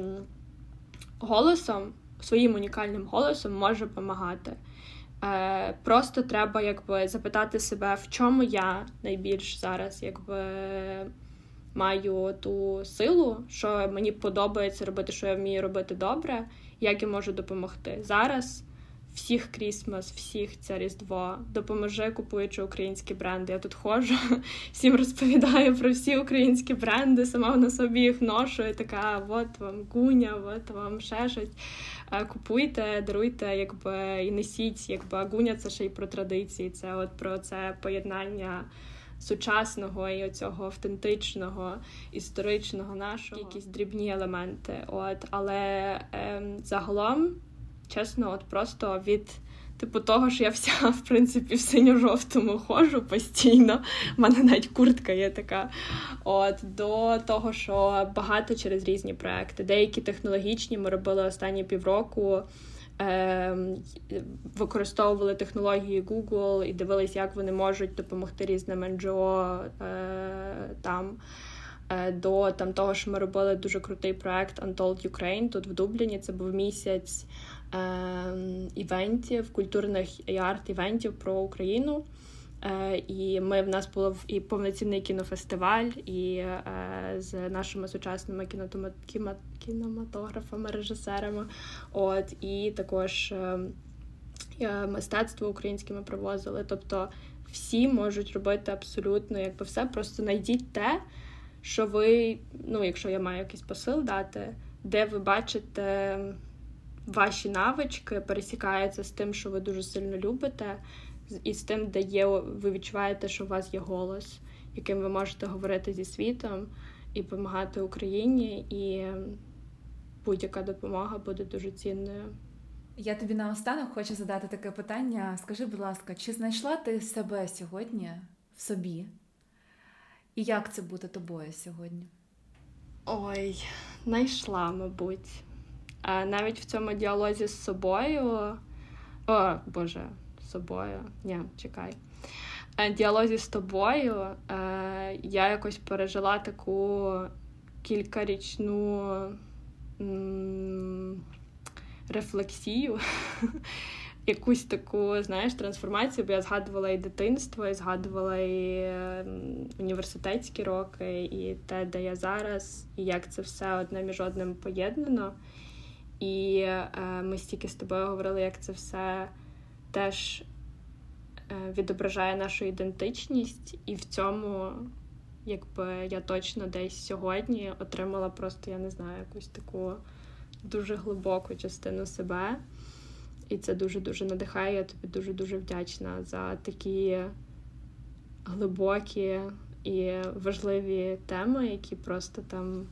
голосом, своїм унікальним голосом може допомагати. Е, Просто треба якби запитати себе, в чому я найбільш зараз якби маю ту силу, що мені подобається робити, що я вмію робити добре, як я можу допомогти зараз всіх Крісмас, всіх це Різдво. Допоможи, купуючи українські бренди. Я тут ходжу, всім розповідаю про всі українські бренди, сама на собі їх ношу. і Така, от вам гуня, от вам ще щось. Купуйте, даруйте, якби і несіть, якби гуня це ще й про традиції. Це от про це поєднання. Сучасного і оцього автентичного, історичного нашого якісь дрібні елементи. От, але ем, загалом чесно, от просто від. Типу того, що я вся, в принципі, в синьо-жовтому ходжу постійно. У мене навіть куртка є така. От До того, що багато через різні проекти. Деякі технологічні ми робили останні півроку, е, використовували технології Google і дивилися, як вони можуть допомогти різним НGО е, там. Е, до там того, що ми робили дуже крутий проект Untold Ukraine тут в Дубліні. Це був місяць івентів, культурних і арт-івентів про Україну. Е, і ми в нас був і повноцінний кінофестиваль, і е, з нашими сучасними кінематографами, режисерами. От і також е, мистецтво українське ми привозили. Тобто всі можуть робити абсолютно якби все. Просто знайдіть те, що ви, ну якщо я маю якийсь посил дати, де ви бачите ваші навички пересікаються з тим, що ви дуже сильно любите, і з тим, де є, ви відчуваєте, що у вас є голос, яким ви можете говорити зі світом і допомагати Україні, і будь-яка допомога буде дуже цінною. Я тобі наостанок хочу задати таке питання. Скажи, будь ласка, чи знайшла ти себе сьогодні в собі? І як це бути тобою сьогодні? Ой, знайшла, мабуть. Навіть в цьому діалозі з собою. О, Боже, з собою. Ні, чекай. Діалозі з тобою я якось пережила таку кількарічну рефлексію, якусь таку, знаєш, трансформацію, бо я згадувала і дитинство, і згадувала і університетські роки, і те, де я зараз, і як це все одне між одним поєднано. І е, ми стільки з тобою говорили, як це все теж е, відображає нашу ідентичність, і в цьому, якби я точно десь сьогодні отримала просто, я не знаю, якусь таку дуже глибоку частину себе. І це дуже-дуже надихає. Я тобі дуже-дуже вдячна за такі глибокі і важливі теми, які просто там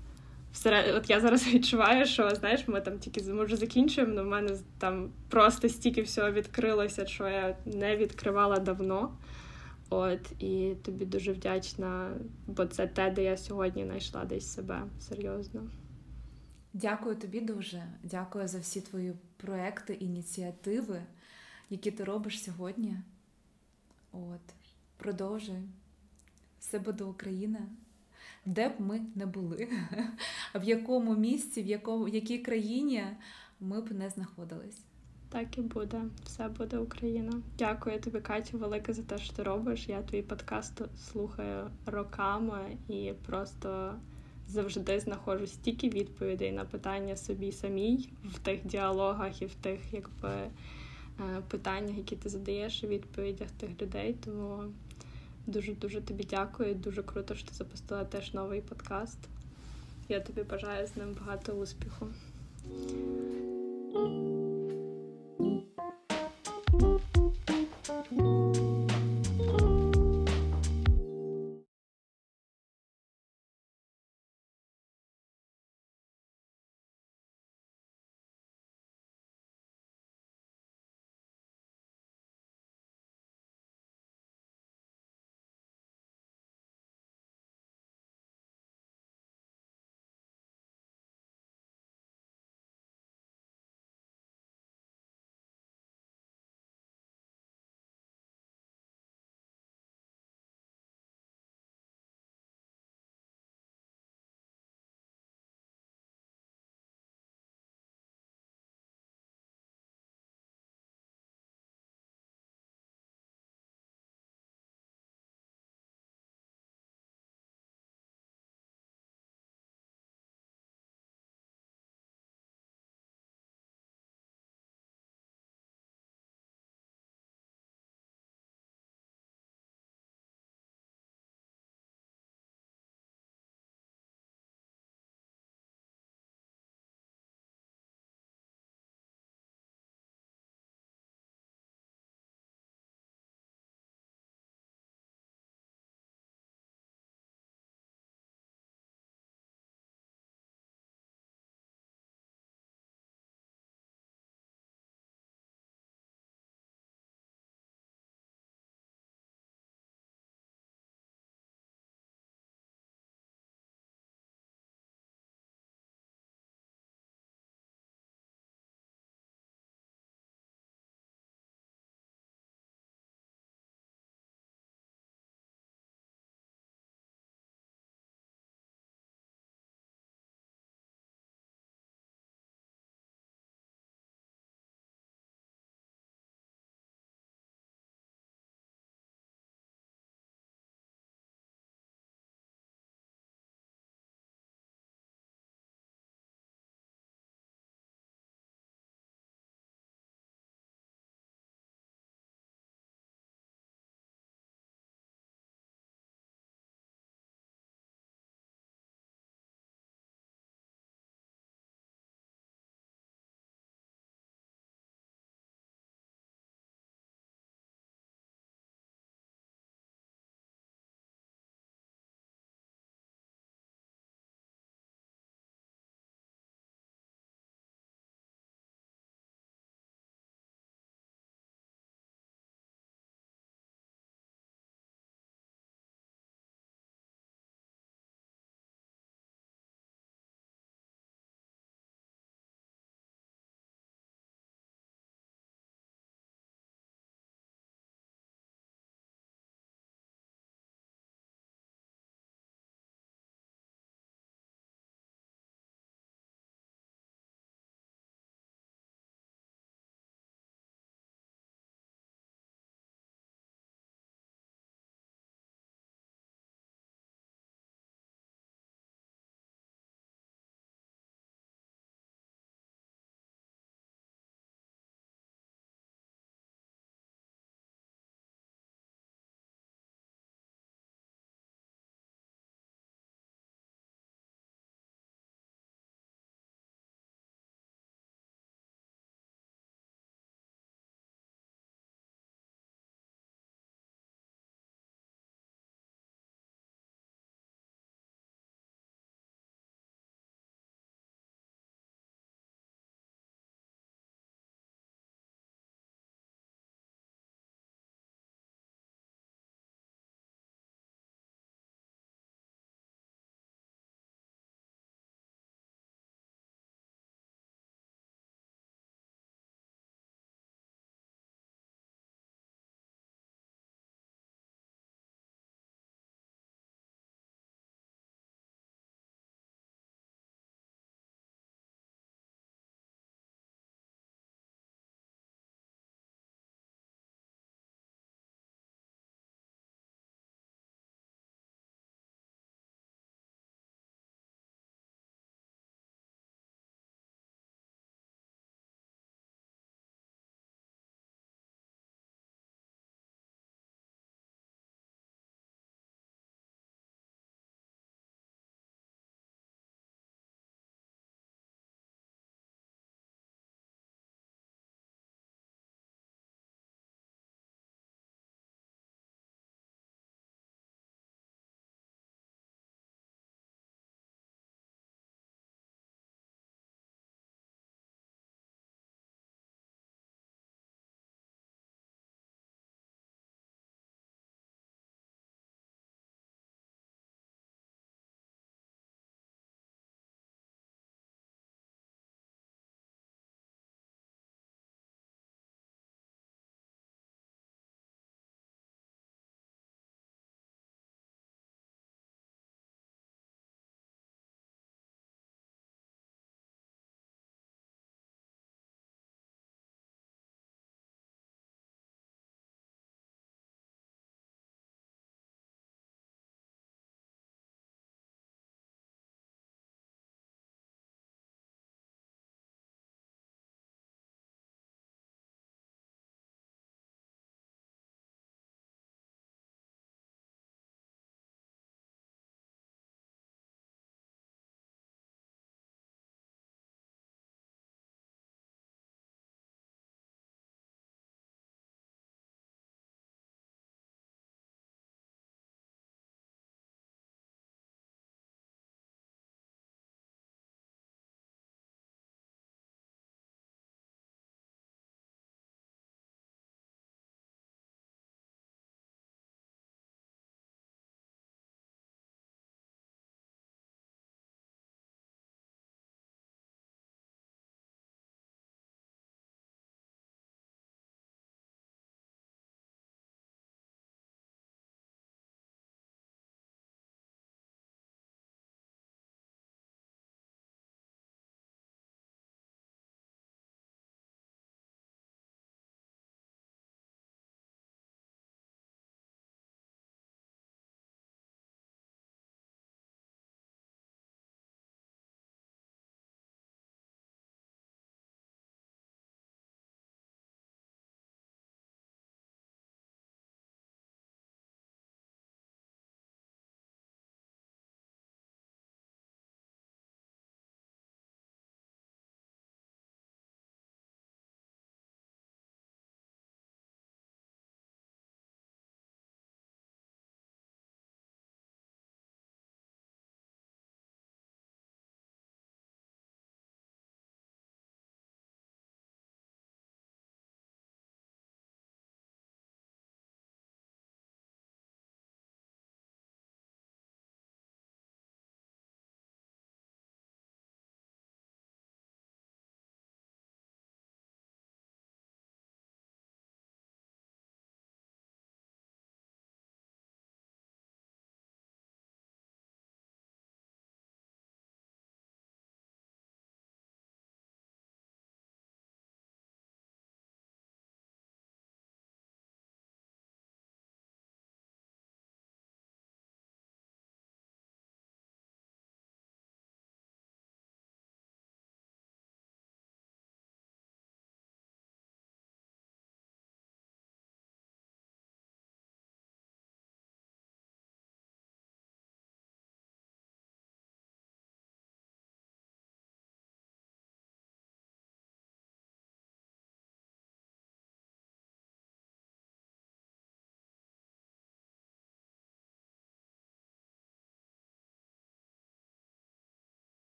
От я зараз відчуваю, що знаєш, ми там тільки може закінчуємо, але в мене там просто стільки всього відкрилося, що я не відкривала давно. От, і тобі дуже вдячна, бо це те, де я сьогодні знайшла десь себе серйозно. Дякую тобі дуже. Дякую за всі твої проекти, ініціативи, які ти робиш сьогодні. От, продовжуй. Все буде Україна де б ми не були, в якому місці, в якому, в якій країні ми б не знаходились. Так і буде, все буде Україна. Дякую тобі, Катю, велике за те, що ти робиш. Я твій подкаст слухаю роками і просто завжди знаходжу стільки відповідей на питання собі самій в тих діалогах і в тих, якби е, питаннях, які ти задаєш, і відповідях тих людей. Тому Дуже дуже тобі дякую. Дуже круто, що ти запустила теж новий подкаст. Я тобі бажаю з ним багато успіху.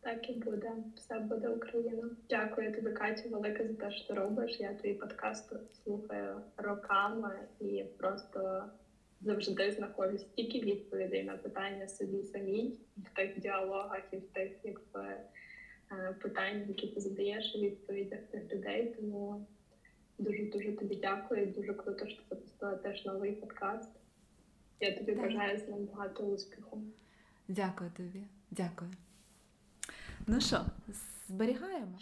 Так і буде. Все буде Україна. Дякую тобі, Катя, велике за те, що ти робиш. Я твій подкаст слухаю роками і просто завжди знаходжу стільки відповідей на питання собі самій в тих діалогах і в тих якби, е, питаннях, які ти задаєш у відповідях тих людей. Тому дуже дуже тобі дякую. Дуже круто, що ти запустила теж новий подкаст. Я тобі бажаю з ним багато успіху. Дякую тобі, дякую. Ну що, зберігаємо?